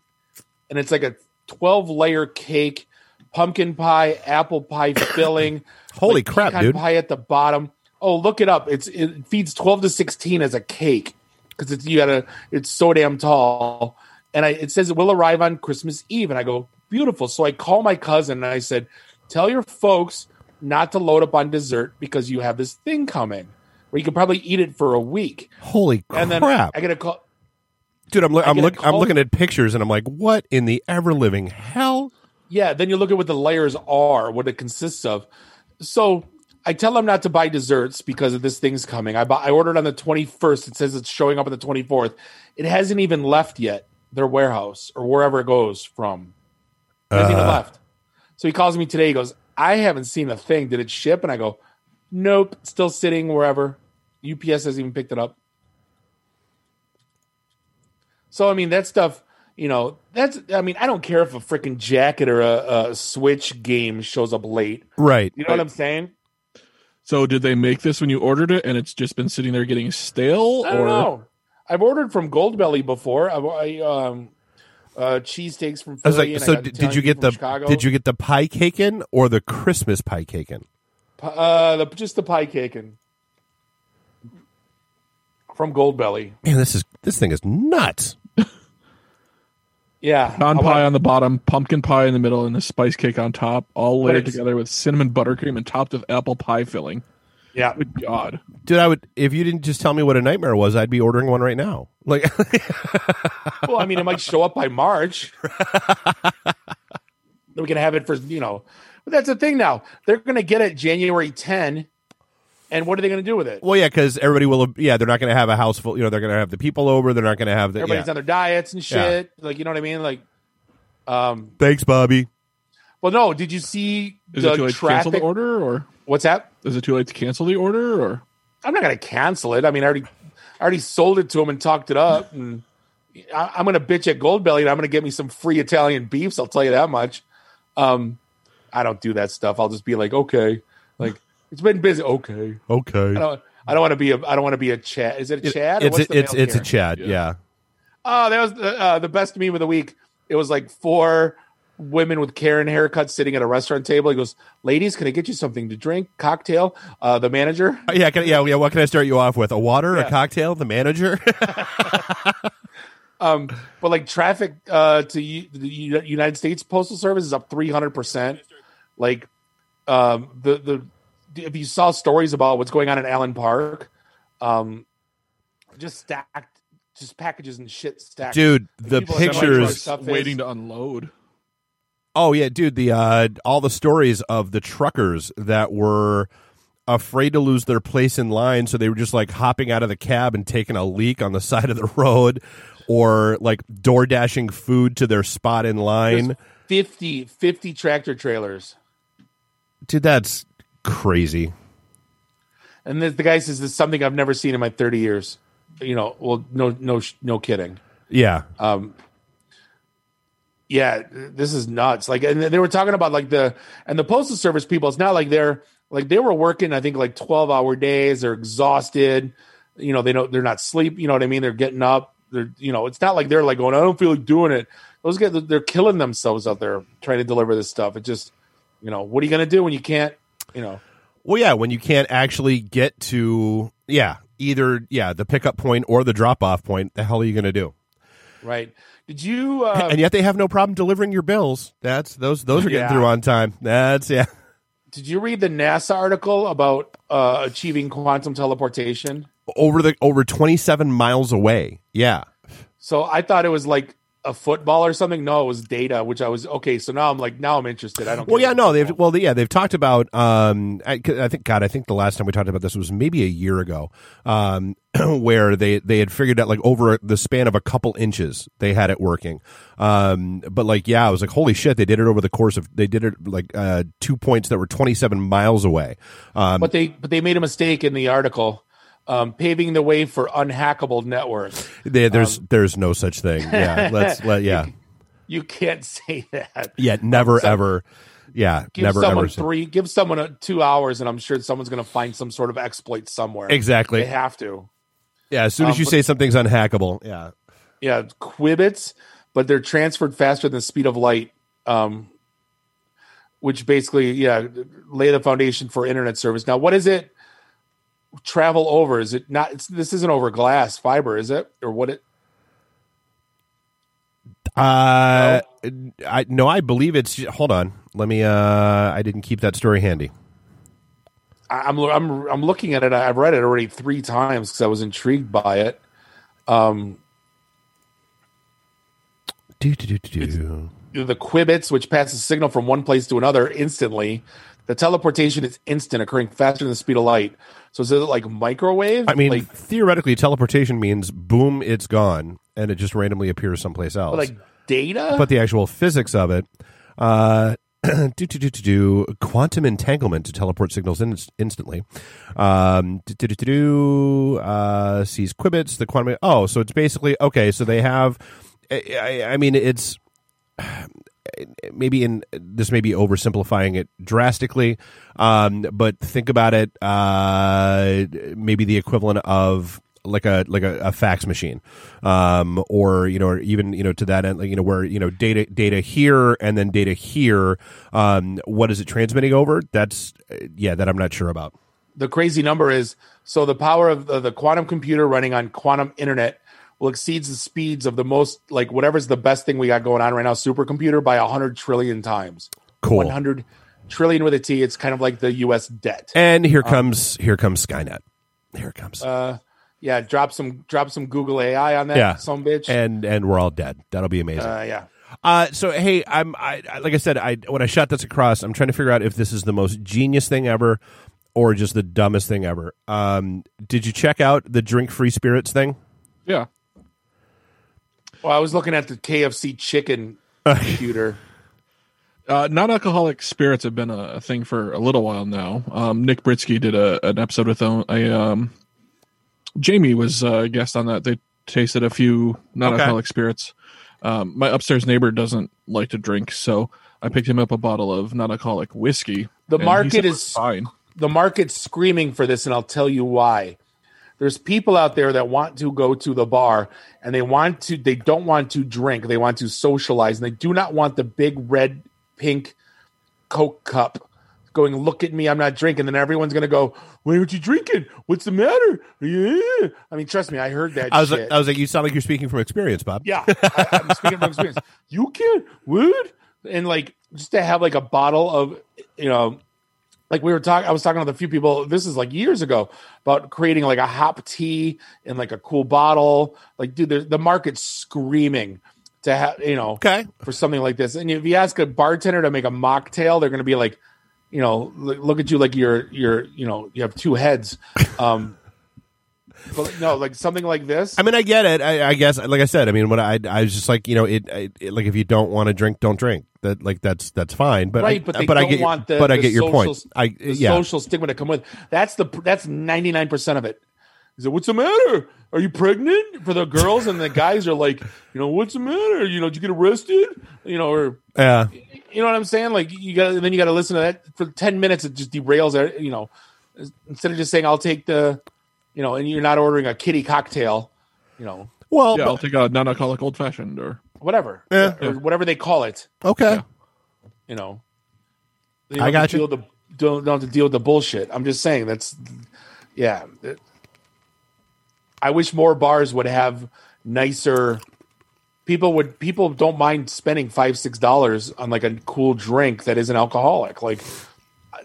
and it's like a 12 layer cake, pumpkin pie, apple pie filling, Holy like crap, dude. Pie at the bottom. Oh, look it up. It's it feeds twelve to sixteen as a cake because it's you gotta. It's so damn tall, and I, it says it will arrive on Christmas Eve, and I go beautiful. So I call my cousin and I said, "Tell your folks not to load up on dessert because you have this thing coming where you can probably eat it for a week." Holy And then crap, I get a call. dude! I'm, I I'm look, I'm looking at pictures and I'm like, what in the ever living hell? Yeah, then you look at what the layers are, what it consists of. So I tell them not to buy desserts because of this thing's coming. I buy, I ordered on the 21st. It says it's showing up on the 24th. It hasn't even left yet, their warehouse or wherever it goes from. It hasn't even Uh. left. So he calls me today. He goes, I haven't seen a thing. Did it ship? And I go, Nope, still sitting wherever. UPS hasn't even picked it up. So I mean that stuff, you know, that's I mean, I don't care if a freaking jacket or a, a Switch game shows up late. Right. You know what I'm saying? So did they make this when you ordered it and it's just been sitting there getting stale? I don't or know. I've ordered from Goldbelly before. I've, I um uh cheesesteaks from I was Philly. like, and so got did, did you get the Chicago. did you get the PieCaken or the Christmas PieCaken? uh the, just the PieCaken from Goldbelly? Man, this is this thing is nuts. Yeah, Pecan pie want- on the bottom, pumpkin pie in the middle, and the spice cake on top, all layered it's- together with cinnamon buttercream and topped with apple pie filling. yeah. Good God. Dude, I would if you didn't just tell me what a nightmare was, I'd be ordering one right now. Like Well, I mean, it might show up by March. we can have it for you know. But that's the thing now. They're going to get it January 10, and what are they going to do with it? Well, yeah, because everybody will. Yeah, they're not going to have a house full. You know, they're going to have the people over. They're not going to have the. Everybody's Yeah. on their diets and shit. Like you know what I mean? Like, um. Thanks, Bobby. Well, no. Did you see Is it too the late to cancel the order, or What's that? is it too late to cancel the order, or I'm not going to cancel it. I mean, I already, I already sold it to him and talked it up, and I, I'm going to bitch at Goldbelly, and I'm going to get me some free Italian beefs. I'll tell you that much. Um, I don't do that stuff. I'll just be like, okay, like it's been busy. Okay, Okay. I don't. I don't want to be a. I don't want to be a Chad. Is it a Chad? or it's what's the it's male it's a Karen? Chad. Yeah. Yeah. Oh, that was the uh, the best meme of the week. It was like four women with Karen haircuts sitting at a restaurant table. He goes, "Ladies, can I get you something to drink? Cocktail?" Uh, the manager. Uh, Yeah, can, yeah, yeah. What can I start you off with? A water, a cocktail, the manager. Um, but like traffic uh, to U- the U- United States Postal Service is up three hundred percent. Like um, the the if you saw stories about what's going on in Allen Park, um, just stacked, just packages and shit stacked. dude, the people are semi-trucks pictures. stuff is- waiting to unload? Oh yeah, dude. The uh, all the stories of the truckers that were afraid to lose their place in line, so they were just like hopping out of the cab and taking a leak on the side of the road, or like door dashing food to their spot in line. There's 50, 50 tractor trailers. Dude, that's crazy. And the, the guy says, "This is something I've never seen in my thirty years." You know, well, no, no, no kidding. Yeah, Um, yeah, this is nuts. Like, and they were talking about like the and the postal service people. It's not like they're like they were working. I think like twelve hour days. They're exhausted. You know, they don't. They're not sleep. You know what I mean? They're getting up. They're you know. It's not like they're like going. I don't feel like doing it. Those guys, they're killing themselves out there trying to deliver this stuff. It just, you know, what are you going to do when you can't? You know, Well, yeah, when you can't actually get to yeah, either yeah, the pickup point or the drop off point, the hell are you going to do? right? Did you? Uh, and yet they have no problem delivering your bills. That's those those are getting Yeah. through on time. That's yeah. Did you read the NASA article about uh, achieving quantum teleportation? Over the over 27 miles away. Yeah. So I thought it was like a football or something. No, it was data, which I was okay. So now I'm like, now I'm interested. I don't. Well, yeah, no, they've well, yeah, they've talked about. Um, I, I think God, I think the last time we talked about this was maybe a year ago, um, where they they had figured out like over the span of a couple inches they had it working. Um, but like, yeah, I was like, holy shit, they did it over the course of they did it like uh two points that were twenty seven miles away. Um, But they but they made a mistake in the article, um, paving the way for unhackable networks. there's Um, there's no such thing. Yeah, let's let yeah You can't say that. yeah never So- ever. Yeah, Give never someone ever. three. Give someone a, two hours, and I'm sure someone's going to find some sort of exploit somewhere. Exactly. They have to. Yeah, as soon as Um, you but- say something's unhackable, yeah. yeah, qubits, but they're transferred faster than the speed of light. Um, which basically yeah lay the foundation for internet service. Now, what is it? Travel over? Is it not? It's, this isn't over glass fiber, is it? Or what? It Uh, I no, I believe it's. Hold on, let me. Uh, I didn't keep that story handy. I'm I'm I'm looking at it. I've read it already three times because I was intrigued by it. Um, Do, do, do, do, the qubits, which pass a signal from one place to another instantly. The teleportation is instant, occurring faster than the speed of light. So is it like microwave? I mean, like, theoretically, teleportation means boom, it's gone, and it just randomly appears someplace else. like data. but the actual physics of it, uh, do do do do do quantum entanglement to teleport signals in, instantly. Um, do do do do uh, sees qubits. The quantum. Oh, so it's basically okay. So they have. I, I, I mean, it's maybe in this may be oversimplifying it drastically, um, but think about it. Uh, maybe the equivalent of like a like a, a fax machine, um, or you know, or even you know to that end, like, you know, where you know data data here and then data here. Um, what is it transmitting over? That's uh, yeah, that I'm not sure about. the crazy number is so the power of the, the quantum computer running on quantum internet will exceed the speeds of the most like whatever's the best thing we got going on right now supercomputer by 100 trillion times Cool. 100 trillion with a t it's kind of like the us debt And here comes here comes Skynet. Here it comes. uh yeah drop some drop some google ai on that Yeah. some bitch and and we're all dead. That'll be amazing. uh yeah Uh, so hey, I'm I, I like I said, I when I shot this across, I'm trying to figure out if this is the most genius thing ever or just the dumbest thing ever. Um, did you check out the drink free spirits thing? Yeah. Well i was looking at the kfc chicken computer Uh, non-alcoholic spirits have been a, a thing for a little while now. Um, Nick Britsky did a, an episode with a, a um, Jamie was uh, a guest on that. They tasted a few non-alcoholic spirits. Um, my upstairs neighbor doesn't like to drink, so I picked him up a bottle of non-alcoholic whiskey. The market said it is- was fine. the market's screaming for this, and I'll tell you why. There's people out there that want to go to the bar and they want to, they don't want to drink, they want to socialize, and they do not want the big red, pink Coke cup going, Look at me, I'm not drinking. Then everyone's going to go, Why aren't you drinking? What's the matter? Yeah. I mean, trust me, I heard that I was shit. like, I was like, you sound like you're speaking from experience, Bob. Yeah, I, I'm speaking from experience. You can't would and like just to have like a bottle of you know, like we were talking. I was talking with a few people. This is like years ago about creating like a hop tea in like a cool bottle. Like, dude, the, the market's screaming to have you know Okay. for something like this. And if you ask a bartender to make a mocktail, they're going to be like, you know, look, look at you like you're you're you know you have two heads. Um, but no, like something like this. I mean, I get it. I, I guess, like I said, I mean, when I, I was just like, you know, it, it, it- like if you don't want to drink, don't drink. That, like, that's that's fine. But right, I, but they but don't I get, your- want the. but I the get your point. social- I, the yeah, social stigma to come with. That's the that's ninety nine percent of it. Is it what's the matter? Are you pregnant? For the girls and the guys are like, you know, what's the matter? You know, did you get arrested? You know, or yeah. you know what I'm saying? Like you got then you got to listen to that for ten minutes. It just derails. You know, instead of just saying I'll take the, you know, and you're not ordering a kitty cocktail, you know, Well, Yeah, but- I'll take a non-alcoholic old fashioned or whatever, eh. Yeah. or whatever they call it. okay. Yeah. you know. You I don't got you. Deal with the, don't, don't have to deal with the bullshit. I'm just saying that's, yeah. It- I wish more bars would have nicer. People would people don't mind spending five six dollars on like a cool drink that isn't alcoholic. Like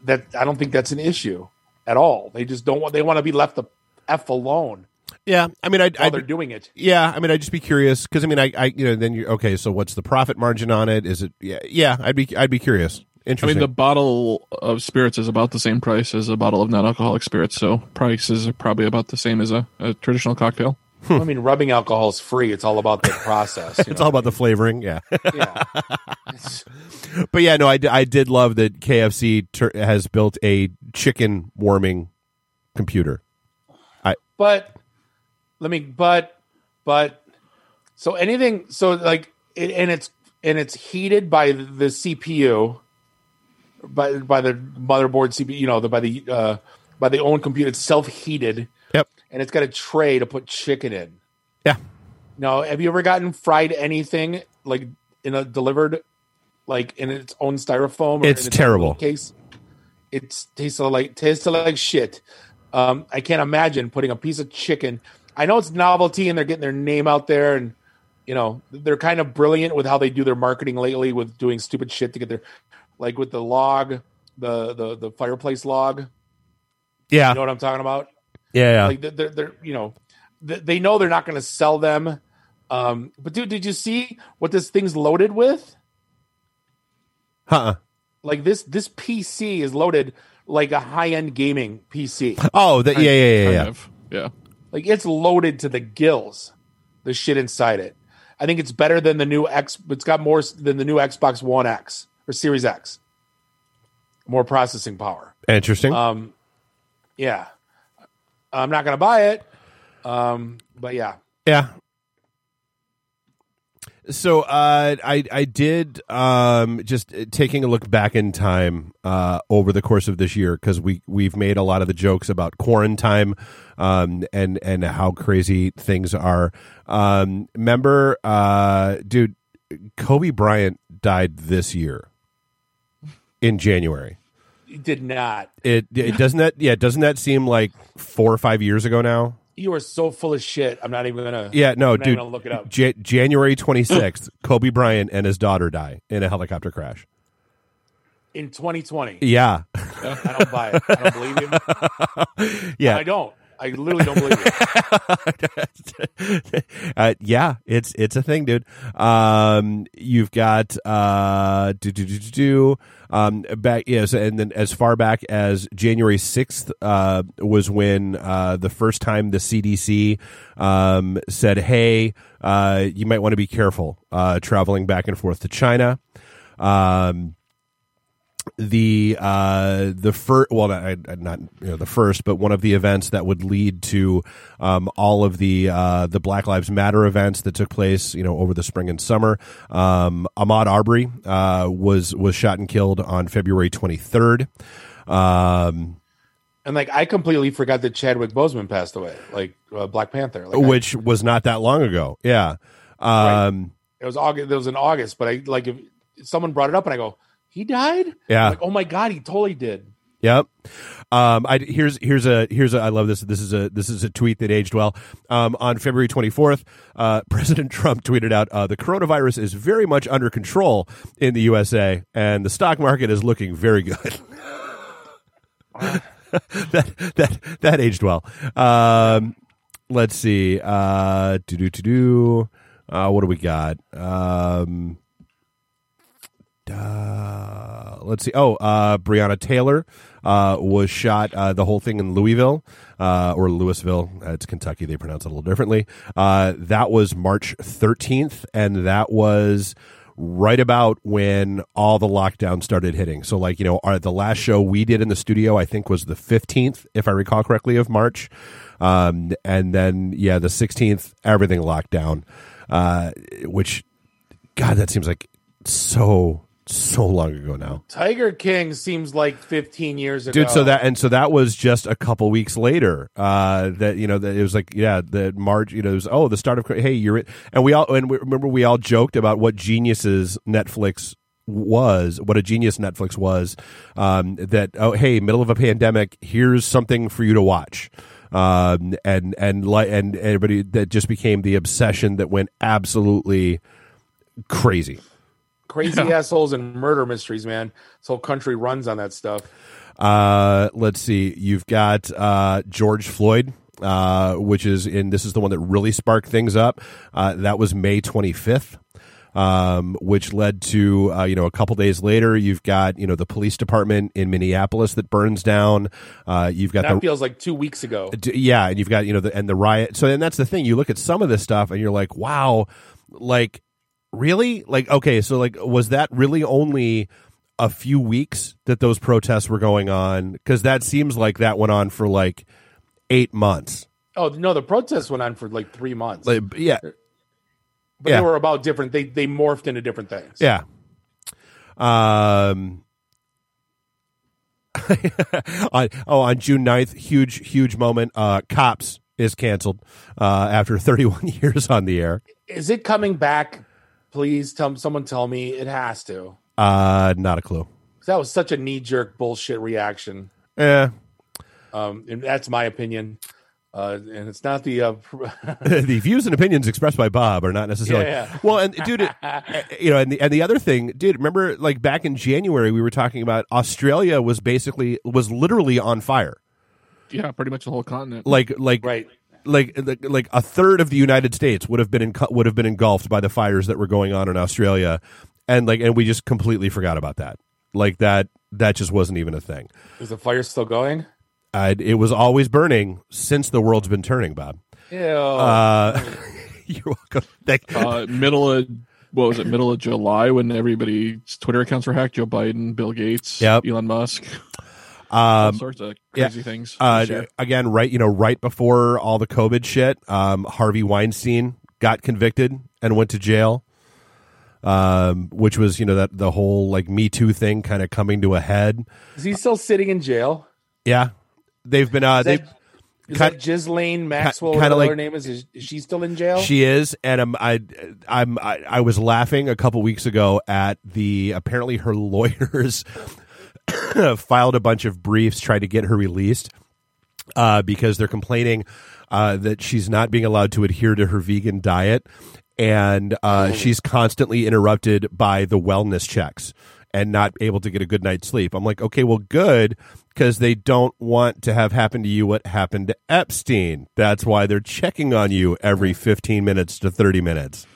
that, I don't think that's an issue at all. They just don't want. They want to be left the f alone Yeah. I mean, I, while I, they're doing it. Yeah, I mean, I'd just be curious because I mean, I, I, you know, then you okay. So, what's the profit margin on it? Is it? Yeah, yeah. I'd be, I'd be curious. I mean, the bottle of spirits is about the same price as a bottle of non-alcoholic spirits, so prices are probably about the same as a, a traditional cocktail. I mean, rubbing alcohol is free. It's all about the process. you it's know? all about the flavoring. Yeah, yeah. But yeah, no, I, d- I did love that KFC tur has built a chicken warming computer. But let me but but so anything so like it, and it's and it's heated by the CPU by by the motherboard CPU you know the by the uh by the own computer it's self heated Yep. and it's got a tray to put chicken in Yeah. now have you ever gotten fried anything like in a delivered like in its own styrofoam. or It's its terrible. Case. It tastes like tastes like shit. Um, I can't imagine putting a piece of chicken. I know it's novelty and they're getting their name out there, and you know they're kind of brilliant with how they do their marketing lately with doing stupid shit to get their like with the log, the the the fireplace log. Yeah, You know what I'm talking about? yeah, yeah. like they're, they're, they're you know they know they're not going to sell them um but dude did you see what this thing's loaded with Huh. like this this pc is loaded like a high-end gaming pc Oh, that. Yeah, yeah, yeah, yeah. of. Yeah. like it's loaded to the gills the shit inside it i think it's better than the new x it's got more than the new xbox one x or series x more processing power Interesting. um yeah i'm not going to buy it um but yeah Yeah. So uh, I I did um, just taking a look back in time uh, over the course of this year because we we've made a lot of the jokes about quarantine um, and and how crazy things are. Um, remember, uh, dude, Kobe Bryant died this year in January. it did not It, it doesn't that yeah doesn't that seem like four or five years ago now? You are so full of shit. I'm not even gonna. Yeah, no, dude. look it up. Ja- January 26th, Kobe Bryant and his daughter die in a helicopter crash. In 2020, Yeah. I don't buy it. I don't believe you. yeah. I don't. I literally don't believe it. uh, yeah, it's it's a thing, dude. Um, you've got uh, do do do do. Um, back yes, and then as far back as January sixth uh, was when uh, the first time the CDC um, said, "Hey, uh, you might want to be careful uh, traveling back and forth to China." Um, the uh the first well not, not you know the first but one of the events that would lead to um all of the uh the black lives matter events that took place you know over the spring and summer um ahmaud arbery uh was was shot and killed on february 23rd um And like, I completely forgot that Chadwick Boseman passed away, like uh, Black Panther. Like, I- which was not that long ago yeah um it was August. It was in August, but I like if someone brought it up, and I go, "He died." Yeah. Like, oh my god, he totally did. Yep. Um, I here's here's a here's a I love this. This is a this is a tweet that aged well. Um, on February 24th, uh, President Trump tweeted out, uh, "The coronavirus is very much under control in the USA, and the stock market is looking very good." that that that aged well. Um, let's see. Uh, do do do do. Uh, what do we got? Um, uh, let's see. Oh, uh, Breonna Taylor uh, was shot. Uh, the whole thing in Louisville uh, or Louisville. Uh, it's Kentucky. They pronounce it a little differently. That was March 13th, and that was right about when all the lockdown started hitting. So, like you know, our, the last show we did in the studio, I think, was the 15th, if I recall correctly, of March. Um, and then yeah, the 16th, everything locked down. Which, God, that seems like so so long ago now. Tiger King seems like 15 years ago, dude so that and so that was just a couple weeks later uh that you know that it was like yeah the march you know it was oh the start of hey you're it and we all and we, remember we all joked about what geniuses netflix was what a genius netflix was um that oh hey middle of a pandemic here's something for you to watch. Um and and like and everybody that just became the obsession that went absolutely crazy crazy assholes and murder mysteries, man. This whole country runs on that stuff. Uh, let's see. You've got uh, George Floyd, uh, which is in. This is the one that really sparked things up. Uh, that was May 25th. Um, which led to uh, you know a couple days later, you've got you know the police department in Minneapolis that burns down. Uh, you've got That the feels like two weeks ago. D- yeah, and you've got you know the and the riot. So and that's the thing. You look at some of this stuff and you're like, wow, like really, like okay, so like was that really only a few weeks that those protests were going on? Because that seems like that went on for like eight months. Oh no, the protests went on for like three months, Like, yeah, but yeah. they were about different. They they morphed into different things. yeah. Um. on, oh, on June 9th, huge, huge moment. Uh, Cops is canceled uh, after 31 years on the air. Is it coming back? Please tell someone tell me it has to. Uh, not a clue. That was such a knee jerk bullshit reaction. Yeah, Um, and that's my opinion. Uh, and it's not the. Uh, the views and opinions expressed by Bob are not necessarily Yeah, yeah. well. And dude, it, you know, and the and the other thing, dude, remember like back in January we were talking about Australia was basically was literally on fire. Yeah, pretty much the whole continent. Like like right. Like like like a third of the United States would have been in, would have been engulfed by the fires that were going on in Australia, and like and we just completely forgot about that. Like that that just wasn't even a thing. Is the fire still going? Uh, it was always burning since the world's been turning, Bob. Ew. Uh, you're welcome. Thank- uh, middle of what was it? Middle of July when everybody's Twitter accounts were hacked. Joe Biden, Bill Gates, Yep. Elon Musk, all um, sorts of yeah. crazy things. uh, Sure. again, right, you know, right before all the COVID shit, um, Harvey Weinstein got convicted and went to jail. Um, which was, you know, that the whole like Me Too thing kind of coming to a head. Is he still sitting in jail? Yeah, they've been. Uh, Is they that, is kind- that Ghislaine Maxwell? kinda Kinda like- her name is. Is she still in jail? She is, and I'm I I'm I, I was laughing a couple weeks ago at the apparently her lawyers filed a bunch of briefs trying to get her released uh, because they're complaining uh, that she's not being allowed to adhere to her vegan diet, and uh, she's constantly interrupted by the wellness checks and not able to get a good night's sleep. I'm like, okay, well, good because they don't want to have happen to you what happened to Epstein. That's why they're checking on you every 15 minutes to 30 minutes.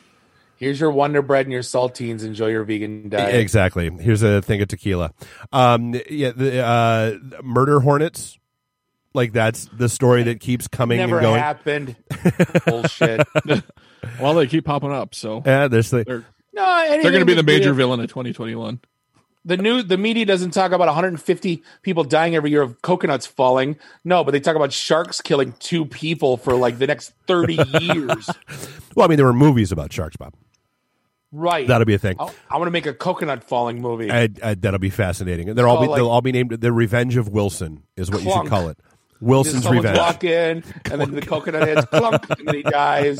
Here's your Wonder Bread and your saltines. Enjoy your vegan diet. Exactly. Here's a thing of tequila. Um, yeah, the uh, murder hornets. Like that's the story that keeps coming Never and going. happened. Bullshit. well, they keep popping up, so Yeah, there's the, they're No, they're going to be the major video. villain of 2021. the new the media doesn't talk about 150 people dying every year of coconuts falling. No, but they talk about sharks killing two people for like the next 30 years. well, I mean, there were movies about sharks, Bob. Right. That'll be a thing. I, I want to make a coconut falling movie. I, I, that'll be fascinating. they're all be, like, they'll all be named the Revenge of Wilson is what you should call it. Wilson's someone's Revenge. walk in, and then the coconut heads clunk, and then he dies.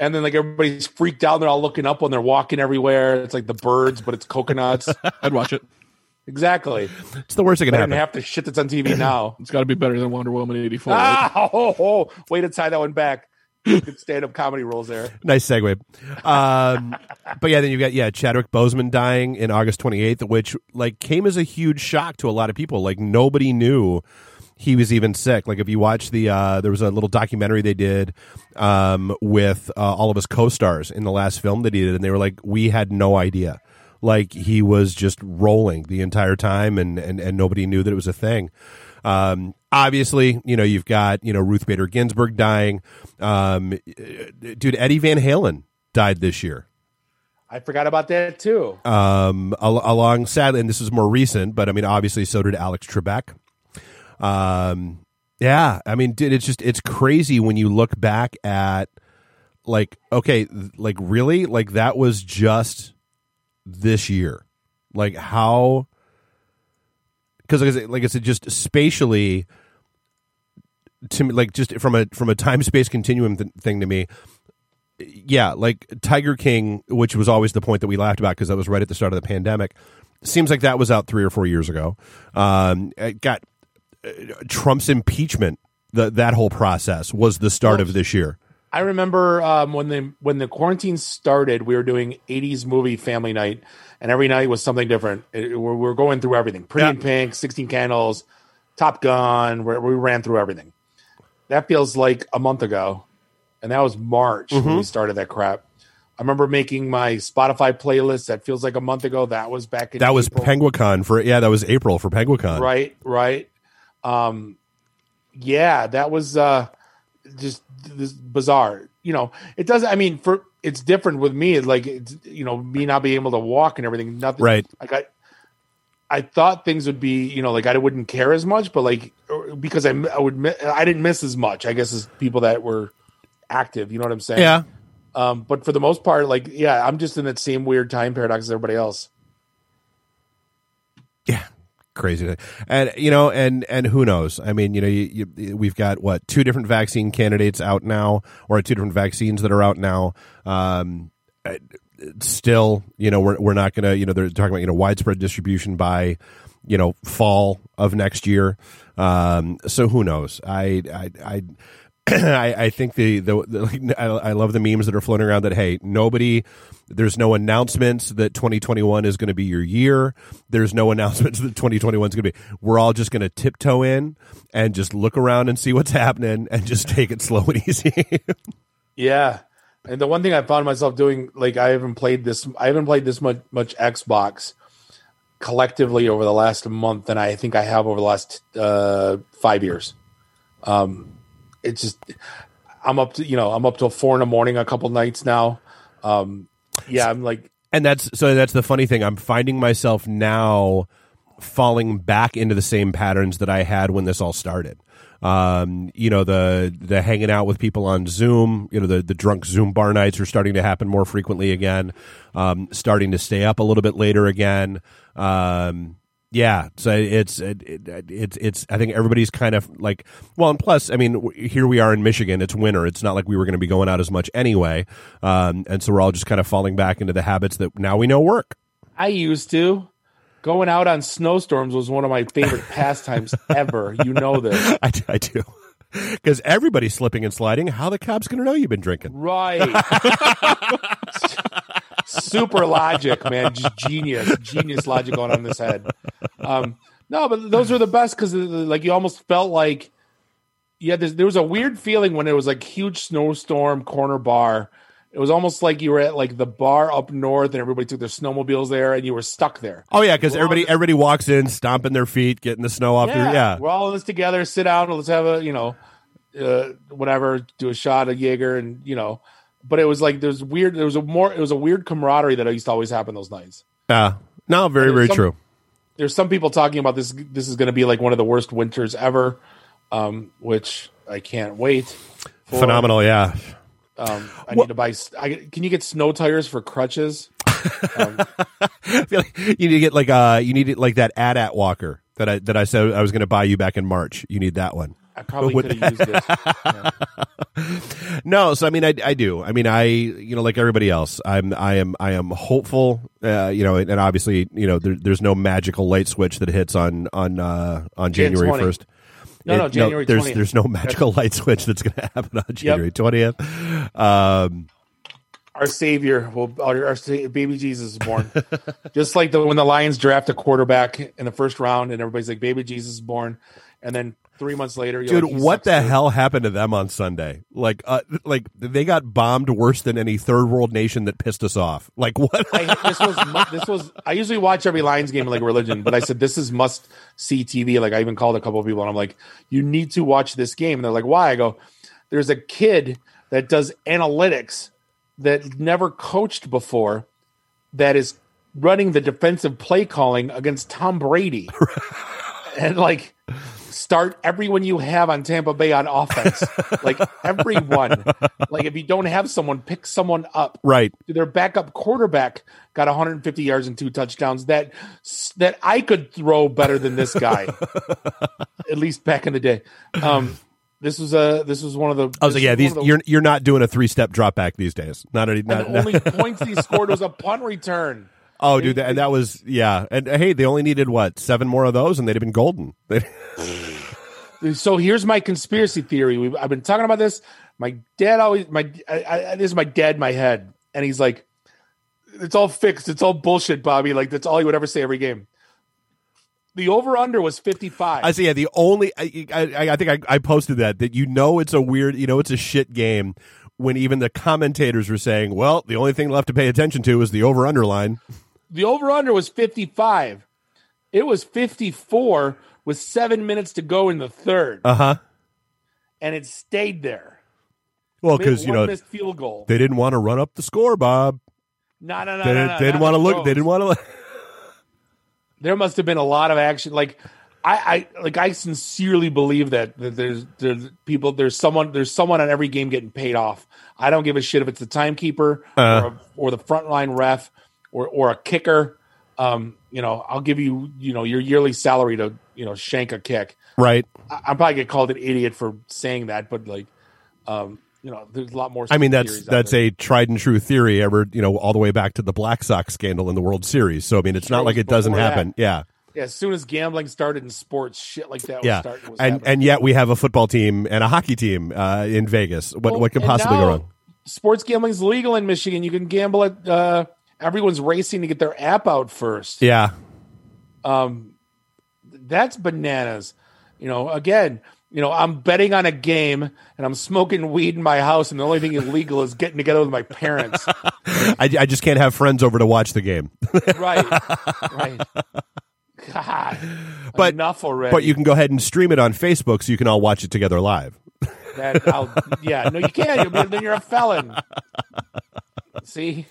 And then like everybody's freaked out, and they're all looking up when they're walking everywhere. It's like the birds, but it's coconuts. I'd watch it. exactly. It's the worst that can Better happen. half the shit that's on TV now. It's got to be better than Wonder Woman 84. right? Ah, oh, oh, oh. way to tie that one back. Stand-up comedy rules there. nice segue. Um, but yeah, then you got yeah Chadwick Boseman dying in August 28th, which like came as a huge shock to a lot of people. Like nobody knew he was even sick. Like if you watch the uh, there was a little documentary they did um, with uh, all of his co-stars in the last film that he did, and they were like, we had no idea. Like he was just rolling the entire time, and and and nobody knew that it was a thing. Um, obviously, you know, you've got, you know, Ruth Bader Ginsburg dying. Um, dude, Eddie Van Halen died this year. I forgot about that too. Um, al- along, sadly, and this is more recent, but I mean, obviously, so did Alex Trebek. Um, yeah, I mean, dude, it's just, it's crazy when you look back at, like, okay, like, really? Like, that was just this year. Like, how, because like I said, like I said, just spatially, to me, like just from a from a time space continuum th- thing to me, yeah, like Tiger King, which was always the point that we laughed about because that was right at the start of the pandemic. Seems like that was out three or four years ago. Um, it got uh, Trump's impeachment. The, that whole process was the start of this year. I remember um, when the when the quarantine started, we were doing '80s movie family night, and every night was something different. It, we we were going through everything: Pretty Yeah. in Pink, Sixteen Candles, Top Gun. We, we ran through everything. That feels like a month ago, and that was March Mm-hmm. when we started that crap. I remember making my Spotify playlist. That feels like a month ago. That was back in That was April. Penguicon for yeah, that was April for Penguicon. right right um yeah that was uh just this bizarre you know it doesn't i mean for it's different with me like it's you know me not being able to walk and everything nothing Right. like i i thought things would be you know like i wouldn't care as much but like because i, I would i didn't miss as much i guess as people that were active you know what i'm saying Yeah. um but for the most part like yeah i'm just in that same weird time paradox as everybody else Yeah, crazy. And you know, and and who knows? I mean, you know, you, you, we've got what two different vaccine candidates out now, or two different vaccines that are out now. Um, uh, still, you know, we're we're not going to, you know, they're talking about you know widespread distribution by, you know, fall of next year. Um, so who knows? I I I. I, I think the, the, the I, I love the memes that are floating around that hey nobody there's no announcements that 2021 is going to be your year. There's no announcements that 2021 is going to be. We're all just going to tiptoe in and just look around and see what's happening and just take it slow and easy. yeah. And the one thing I found myself doing, like I haven't played this, I haven't played this much, much Xbox collectively over the last month than I think I have over the last uh, five years. Um, it's just, I'm up to, you know, I'm up till four in the morning a couple nights now. Um, yeah, I'm like, and that's so that's the funny thing. I'm finding myself now falling back into the same patterns that I had when this all started. Um, you know, the the hanging out with people on Zoom, you know, the the drunk Zoom bar nights are starting to happen more frequently again. Um, starting to stay up a little bit later again. Um, yeah, so it's it, it, it's it's. I think everybody's kind of like well, and plus, I mean, here we are in Michigan. It's winter. It's not like we were going to be going out as much anyway, um, and so we're all just kind of falling back into the habits that now we know work. I used to going out on snowstorms was one of my favorite pastimes ever. You know this. I, I do. Because everybody's slipping and sliding. How the cops going to know you've been drinking? Right. super logic, man. Just genius, genius logic going on in this head. Um, no, but those are the best because like you almost felt like yeah, there was a weird feeling when it was like huge snowstorm corner bar. It was almost like you were at like the bar up north, and everybody took their snowmobiles there, and you were stuck there. Oh yeah, because everybody everybody walks in, stomping their feet, getting the snow off. Yeah, their, yeah. we're all in this together. Sit down. Let's have a you know, uh, whatever. Do a shot of Jaeger, and you know, but it was like there's weird. There was a more. It was a weird camaraderie that used to always happen those nights. Yeah. No, very very some, true. There's some people talking about this. This is going to be like one of the worst winters ever, um, which I can't wait. For. Phenomenal, yeah. Um, I need to buy. I, can you get snow tires for crutches? Um, like you need to get like uh you need it like that AT-AT walker that I that I said I was going to buy you back in March. You need that one. I probably could have used this. Yeah. no, so I mean, I, I do. I mean, I you know, like everybody else, I'm I am I am hopeful. Uh, you know, and obviously, you know, there, there's no magical light switch that hits on on uh, on January first. No, no, January. No, there's 20th. there's no magical light switch that's going to happen on January twentieth. Yep. Um, our savior will our, our, baby jesus is born just like the when the lions draft a quarterback in the first round and everybody's like baby jesus is born and then three months later, dude, like, what the too. hell happened to them on Sunday? Like, uh, like they got bombed worse than any third world nation that pissed us off. Like, what? I, this was this was. I usually watch every Lions game like religion, but I said this is must see TV. Like, I even called a couple of people and I'm like, you need to watch this game. And they're like, why? I go, there's a kid that does analytics that never coached before that is running the defensive play calling against Tom Brady. and like start everyone you have on Tampa Bay on offense. like everyone. Like if you don't have someone, pick someone up. Right. Their backup quarterback got 150 yards and two touchdowns. That that I could throw better than this guy. At least back in the day. Um this was a this was one of the. I was like, yeah, these the, you're you're not doing a three step drop back these days. Not any. Not, the only points he scored was a punt return. Oh, dude, and that was yeah. And hey, they only needed what seven more of those, and they'd have been golden. so here's my conspiracy theory. We've, I've been talking about this. My dad always my I, I, this is my dad in my head, and he's like, "It's all fixed. It's all bullshit, Bobby." Like that's all he would ever say every game. The over under was fifty five. I see. Yeah, the only I I, I think I, I posted that that you know it's a weird you know it's a shit game when even the commentators were saying, "Well, the only thing left to pay attention to is the over underline." The over under was fifty five. It was fifty four with seven minutes to go in the third. Uh huh. And it stayed there. Well, because you know, missed field goal. They didn't want to run up the score, Bob. No, no, no, they, no, no, they didn't want to look. They didn't want to. Look. there must have been a lot of action. Like I, I, like I sincerely believe that, that there's there's people there's someone there's someone on every game getting paid off. I don't give a shit if it's the timekeeper uh, or, or the frontline ref or or a kicker. Um, you know, I'll give you you know your yearly salary to you know shank a kick. Right. I, I probably get called an idiot for saying that, but like, um, you know, there's a lot more. I mean, that's that's a tried and true theory. Ever, you know, all the way back to the Black Sox scandal in the World Series. So I mean, it's Sure not like it doesn't that. happen. Yeah, yeah. As soon as gambling started in sports, shit like that was yeah, and happening. and yet we have a football team and a hockey team uh, in Vegas. What Well, what could possibly go wrong? Sports gambling's legal in Michigan. You can gamble at. Uh, everyone's racing to get their app out first. Yeah, um, That's bananas. You know, again, you know, I'm betting on a game and I'm smoking weed in my house, and the only thing illegal is getting together with my parents. I, I just can't have friends over to watch the game. right, right. God, But- enough already. but you can go ahead and stream it on Facebook, so you can all watch it together live. That I'll, yeah, no, you can't. Then you're a felon. See,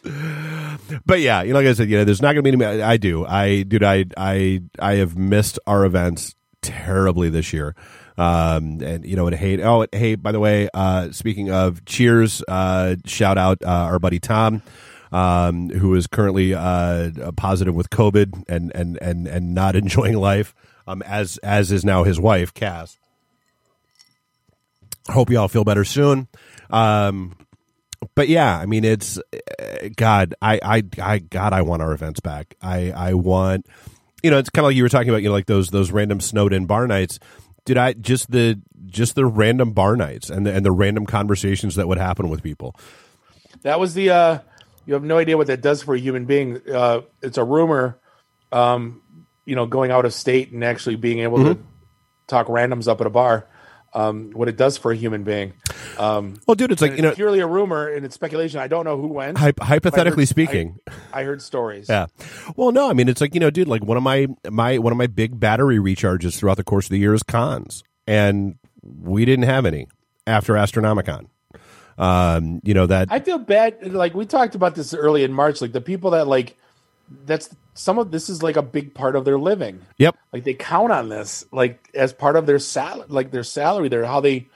But yeah, you know, like I said, you know, there's not going to be any. I do, I, dude, I, I, I have missed our events terribly this year. Um, and you know, and hey, oh, hey, by the way, uh, speaking of cheers, uh, shout out uh, our buddy Tom. Um, who is currently uh, positive with COVID and, and, and, and not enjoying life, um, as as is now his wife, Cass. Hope you all feel better soon. Um, but yeah, I mean, it's uh, God. I, I, I, God, I want our events back. I, I want, you know, it's kind of like you were talking about, you know, like those those random snowed in bar nights. Did I just the just the random bar nights and the, and the random conversations that would happen with people? that was the. uh You have no idea what that does for a human being. Uh It's a rumor. Um, you know, going out of state and actually being able to talk randoms up at a bar. Um, what it does for a human being. Um, Well, dude, it's like you know, purely a rumor and it's speculation. I don't know who went. hy- hypothetically I heard- speaking. I, I heard stories. Yeah. Well, no, I mean it's like you know, dude, like one of my my one of my big battery recharges throughout the course of the year is cons, and we didn't have any after Astronomicon. Um, you know that I feel bad. Like we talked about this early in March. Like the people that like that's some of this is like a big part of their living. Yep. Like they count on this like as part of their sal like their salary. Their how they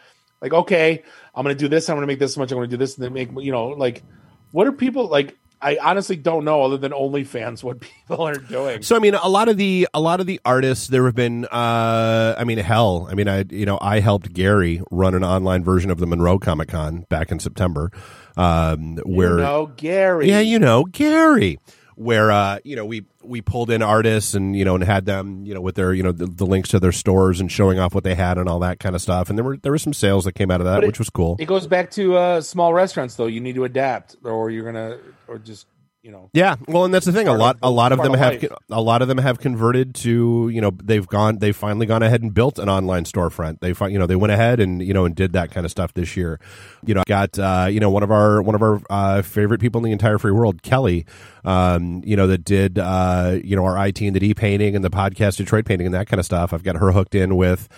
like okay, I'm gonna do this. I'm gonna make this much. I'm gonna do this and then make you know like what are people like? I honestly don't know other than OnlyFans what people are doing. So I mean, a lot of the a lot of the artists there have been. Uh, I mean, hell, I mean, I you know I helped Gary run an online version of the Monroe Comic Con back in September, um, where you know, Gary. yeah, you know Gary, where uh, you know we we pulled in artists and you know and had them you know with their you know the, the links to their stores and showing off what they had and all that kind of stuff, and there were there were some sales that came out of that, it- which was cool. It goes back to uh, small restaurants though. You need to adapt, or you're gonna, or just you know. Yeah, well, and that's the thing. A lot, of- a lot of them have, life. a lot of them have converted to, you know, they've gone, they've finally gone ahead and built an online storefront. They, you know, they went ahead and you know and did that kind of stuff this year. You know, got, uh, you know, one of our one of our uh, favorite people in the entire free world, Kelly, um, you know, that did, uh, you know, our IT and the D painting and the podcast Detroit painting and that kind of stuff. I've got her hooked in with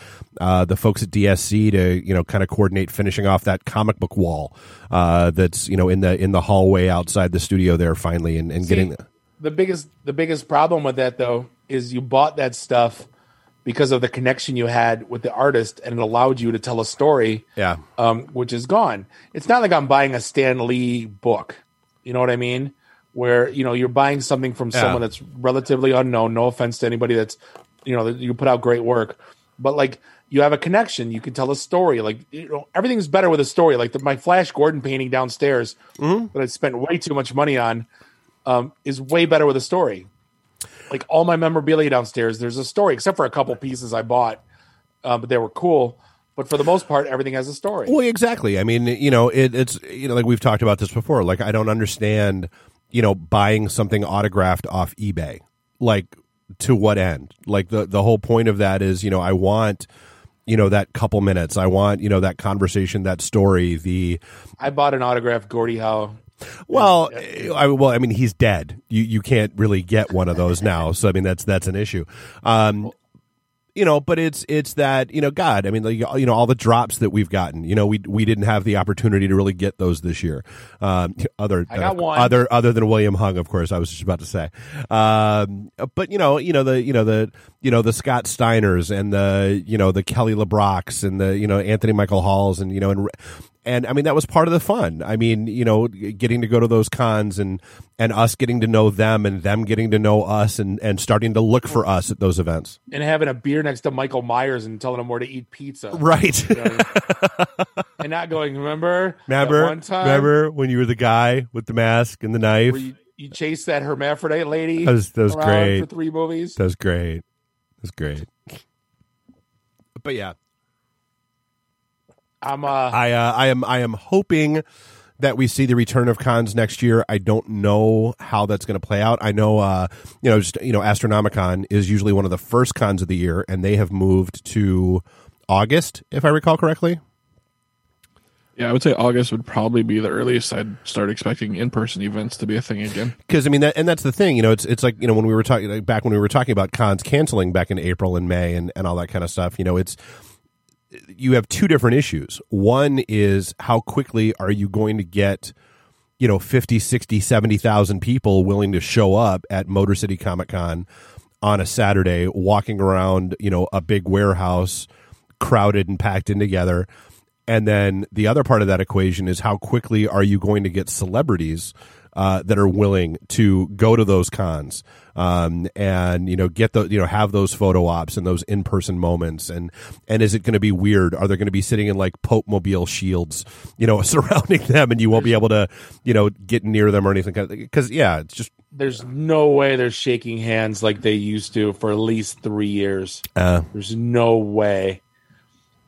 uh, the folks at DSC to, you know, kind of coordinate finishing off that comic book wall uh, that's, you know, in the in the hallway outside the studio there finally and, and See, getting. the biggest the biggest problem with that though is you bought that stuff because of the connection you had with the artist and it allowed you to tell a story Yeah. um, which is gone it's not like i'm buying a stan lee book you know what i mean where you know you're buying something from Yeah. someone that's relatively unknown no offense to anybody that's you know that you put out great work but like you have a connection you can tell a story like you know everything's better with a story like the, my flash gordon painting downstairs that i spent way too much money on um, is way better with a story. Like all my memorabilia downstairs, there's a story, except for a couple pieces I bought, uh, but they were cool. But for the most part, everything has a story. Well, exactly. I mean, you know, it, it's you know, like we've talked about this before. Like, I don't understand, you know, buying something autographed off eBay. Like, to what end? Like the the whole point of that is, you know, I want, you know, that couple minutes. I want, you know, that conversation, that story. The I bought an autographed Gordie Howe. well, I, well, I mean, he's dead. You you can't really get one of those now. So I mean, that's that's an issue. Um, you know, but it's it's that you know, God. I mean, like, you know, all the drops that we've gotten. You know, we we didn't have the opportunity to really get those this year. Um, other I got one. other other than William Hung, of course. I was just about to say. Um, but you know, you know the you know the you know the Scott Steiners and the you know the Kelly LeBrock's and the you know Anthony Michael Halls and you know and and I mean that was part of the fun. I mean, you know, getting to go to those cons and and us getting to know them and them getting to know us and and starting to look for us at those events. and having a beer next to Michael Myers and telling him where to eat pizza. Right. You know, and not going, remember? remember? one time Remember when you were the guy with the mask and the knife? you, you chased that hermaphrodite lady That was that was great. for three movies? That was great. That was great. But yeah, I'm uh I uh, I am I am hoping that we see the return of cons next year. I don't know how that's going to play out. I know uh, you know just you know Astronomicon is usually one of the first cons of the year, and they have moved to August, if I recall correctly. Yeah, I would say August would probably be the earliest I'd start expecting in-person events to be a thing again. because I mean that, and that's the thing, you know, it's it's like you know when we were talking like, back when we were talking about cons canceling back in April and May and and all that kind of stuff. You know, it's you have two different issues. One is how quickly are you going to get you know 50 60 70,000 people willing to show up at Motor City Comic Con on a Saturday walking around, you know, a big warehouse crowded and packed in together. And then the other part of that equation is how quickly are you going to get celebrities uh, that are willing to go to those cons um, and you know get the you know have those photo ops and those in person moments and and is it going to be weird? Are they going to be sitting in like Pope mobile shields, you know, surrounding them, and you won't be able to you know get near them or anything? Because yeah, it's just there's no way they're shaking hands like they used to for at least three years. uh, There's no way.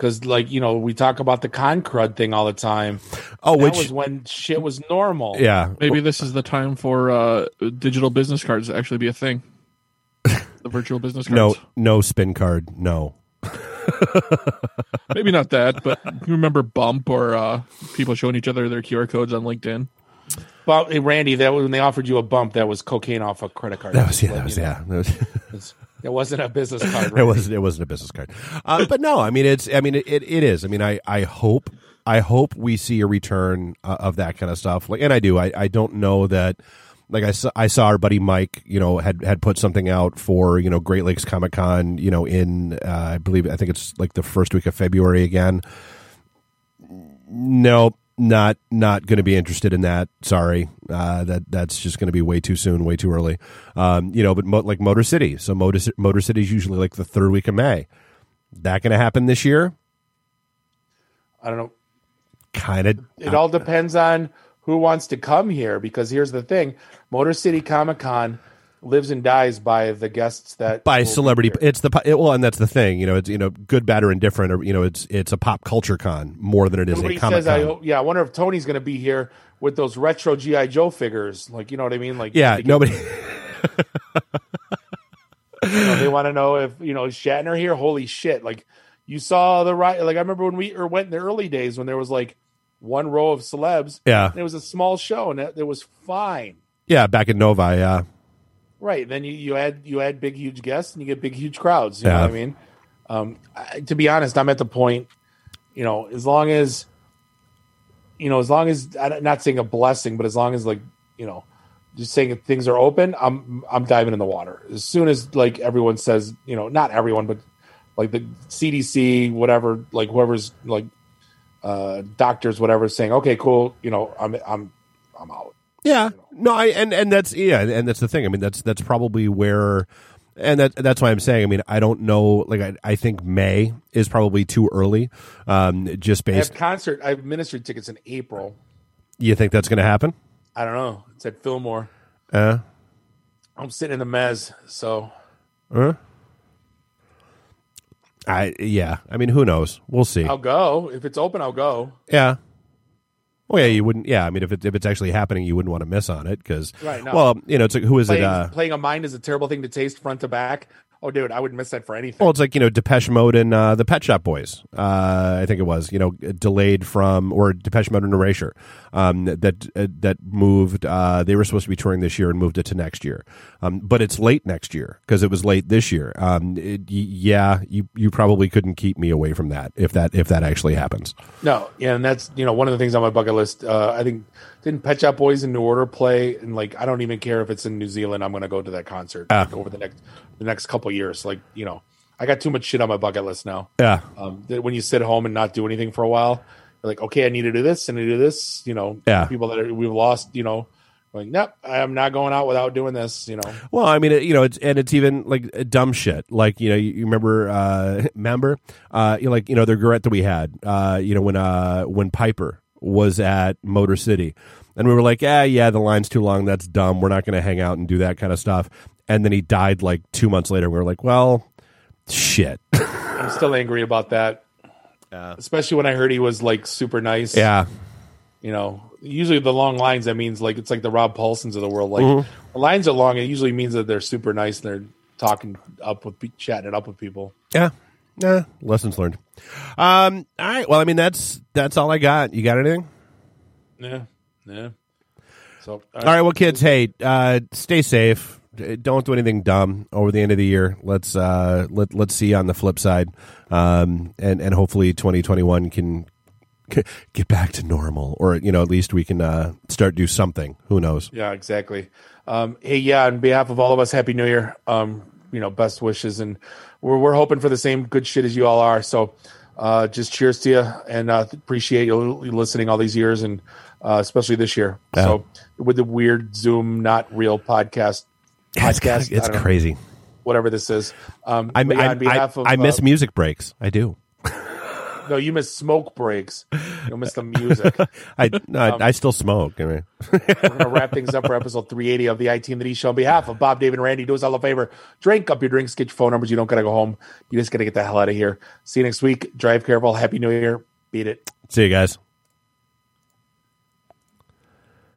Because, like, you know, we talk about the con crud thing all the time. oh, that which was when shit was normal. yeah, Maybe this is the time for uh, digital business cards to actually be a thing. The virtual business cards. no no spin card, no. Maybe not that, but you remember Bump or uh, people showing each other their QR codes on LinkedIn? But hey, Randy, that was when they offered you a bump. That was cocaine off a credit card. That was yeah, that was yeah. That was, It wasn't a business card. it wasn't it wasn't a business card uh, but no i mean it's i mean it, it, it is i mean i i hope i hope we see a return uh, of that kind of stuff like and i do i i don't know that like I saw, I saw our buddy Mike, you know, had had put something out for you know Great Lakes Comic Con, you know, in uh, I believe I think it's like the first week of February again. No, not not going to be interested in that. Sorry, uh, that that's just going to be way too soon, way too early. Um, you know, but mo- like Motor City, so Motor Motor City is usually like the third week of May. That going to happen this year? I don't know. Kind of. It all depends on who wants to come here. Because here's the thing: Motor City Comic Con lives and dies by the guests that by celebrity. It's the it, well, and that's the thing. You know, it's you know, good, bad, or indifferent. Or you know, it's it's a pop culture con more than it is Nobody a comic says, I, con. hope- yeah, I wonder if Tony's going to be here with those retro GI Joe figures. Like, you know what I mean? Like, Yeah, nobody. you know, they want to know if you know is Shatner here. Holy shit! Like, you saw the right. Like, I remember when we or went in the early days when there was like one row of celebs. Yeah, And it was a small show, and it, it was fine. yeah. Back in Novi, yeah, Right. Then you, you add you add big huge guests and you get big huge crowds. You Yeah. know what I mean? Um, I, to be honest, I'm at the point, you know, as long as, you know, as long as I'm not saying a blessing, but as long as like, you know, just saying things are open, I'm I'm diving in the water as soon as like everyone says, you know, not everyone, but like the CDC, whatever, like whoever's like uh doctors, whatever, saying, okay, cool, you know, I'm I'm I'm out. Yeah. No, I and and that's yeah, and that's the thing. I mean, that's that's probably where. And that, that's why I'm saying. I mean, I don't know. Like, I, I think May is probably too early. Um, just I based. have concert. I have ministry tickets in April. You think that's going to happen? I don't know. It's at Fillmore. Uh, I'm sitting in the mez, so uh? I yeah. I mean, who knows? We'll see. I'll go. If it's open, I'll go. Yeah. Well, yeah, you wouldn't. Yeah, I mean, if it, if it's actually happening, you wouldn't want to miss on it because. Right, no. Well, you know, it's like who is Playing, it? Uh, playing a mind is a terrible thing to taste front to back. Oh, dude, I wouldn't miss that for anything. well, it's like you know, Depeche Mode and uh, the Pet Shop Boys. Uh, I think it was you know delayed from or Depeche Mode and Erasure um, that uh, that moved. Uh, they were supposed to be touring this year and moved it to next year, um, but it's late next year because it was late this year. Um, it, yeah, you you probably couldn't keep me away from that if that if that actually happens. no, yeah, and that's you know one of the things on my bucket list. Uh, I think didn't Pet Shop Boys in New Order play? And like, I don't even care if it's in New Zealand. I'm going to go to that concert Ah. like, over the next the next couple years. Like, you know, I got too much shit on my bucket list now. Yeah, Um, that when you sit home and not do anything for a while, like, okay, I need to do this and I do this. You know, Yeah. people that are, we've lost. You know, like, nope, I'm not going out without doing this. You know, Well, I mean, it, you know, it's and it's even like dumb shit. Like you know, you, you remember, uh, remember, uh, you know, like you know, the regret that we had, uh, you know, when uh, when Piper was at Motor City, and we were like, yeah, yeah, the line's too long. That's dumb. We're not going to hang out and do that kind of stuff. And then he died like two months later. We were like, well, shit. I'm still angry about that. Especially when I heard he was like super nice. yeah, You know, usually the long lines that means like it's like the Rob Paulsens of the world. Like Mm-hmm. the lines are long. It usually means that they're super nice and they're talking up with chatting it up with people. yeah, yeah. Lessons learned. Um. All right. Well, I mean, that's that's all I got. You got anything? Yeah, yeah. So All right, well, kids, hey, uh, stay safe. Uh, Don't do anything dumb over the end of the year. Let's uh, let let's see on the flip side, um, and and hopefully 2021 can get back to normal, or you know at least we can uh, start do something. Who knows? Yeah, exactly. Um, hey, yeah, on behalf of all of us, Happy New Year. Um, you know, best wishes, and we're we're hoping for the same good shit as you all are. So, uh, just cheers to you, and uh, appreciate you listening all these years, and uh, especially this year. Yeah. So, with the weird Zoom, not real podcast, It's podcast, it's I don't know, crazy. whatever this is. Um, I yeah, I, I, of I miss uh, music breaks. I do. no, you miss smoke breaks. You miss the music. I no, I, I still smoke. I mean, We're going to wrap things up for episode 380 of the IT and the D Show. On behalf of Bob, Dave, and Randy, do us all a favor. Drink up your drinks, get your phone numbers. You don't got to go home. You just got to get the hell out of here. See you next week. Drive careful. Happy New Year. Beat it. see you guys.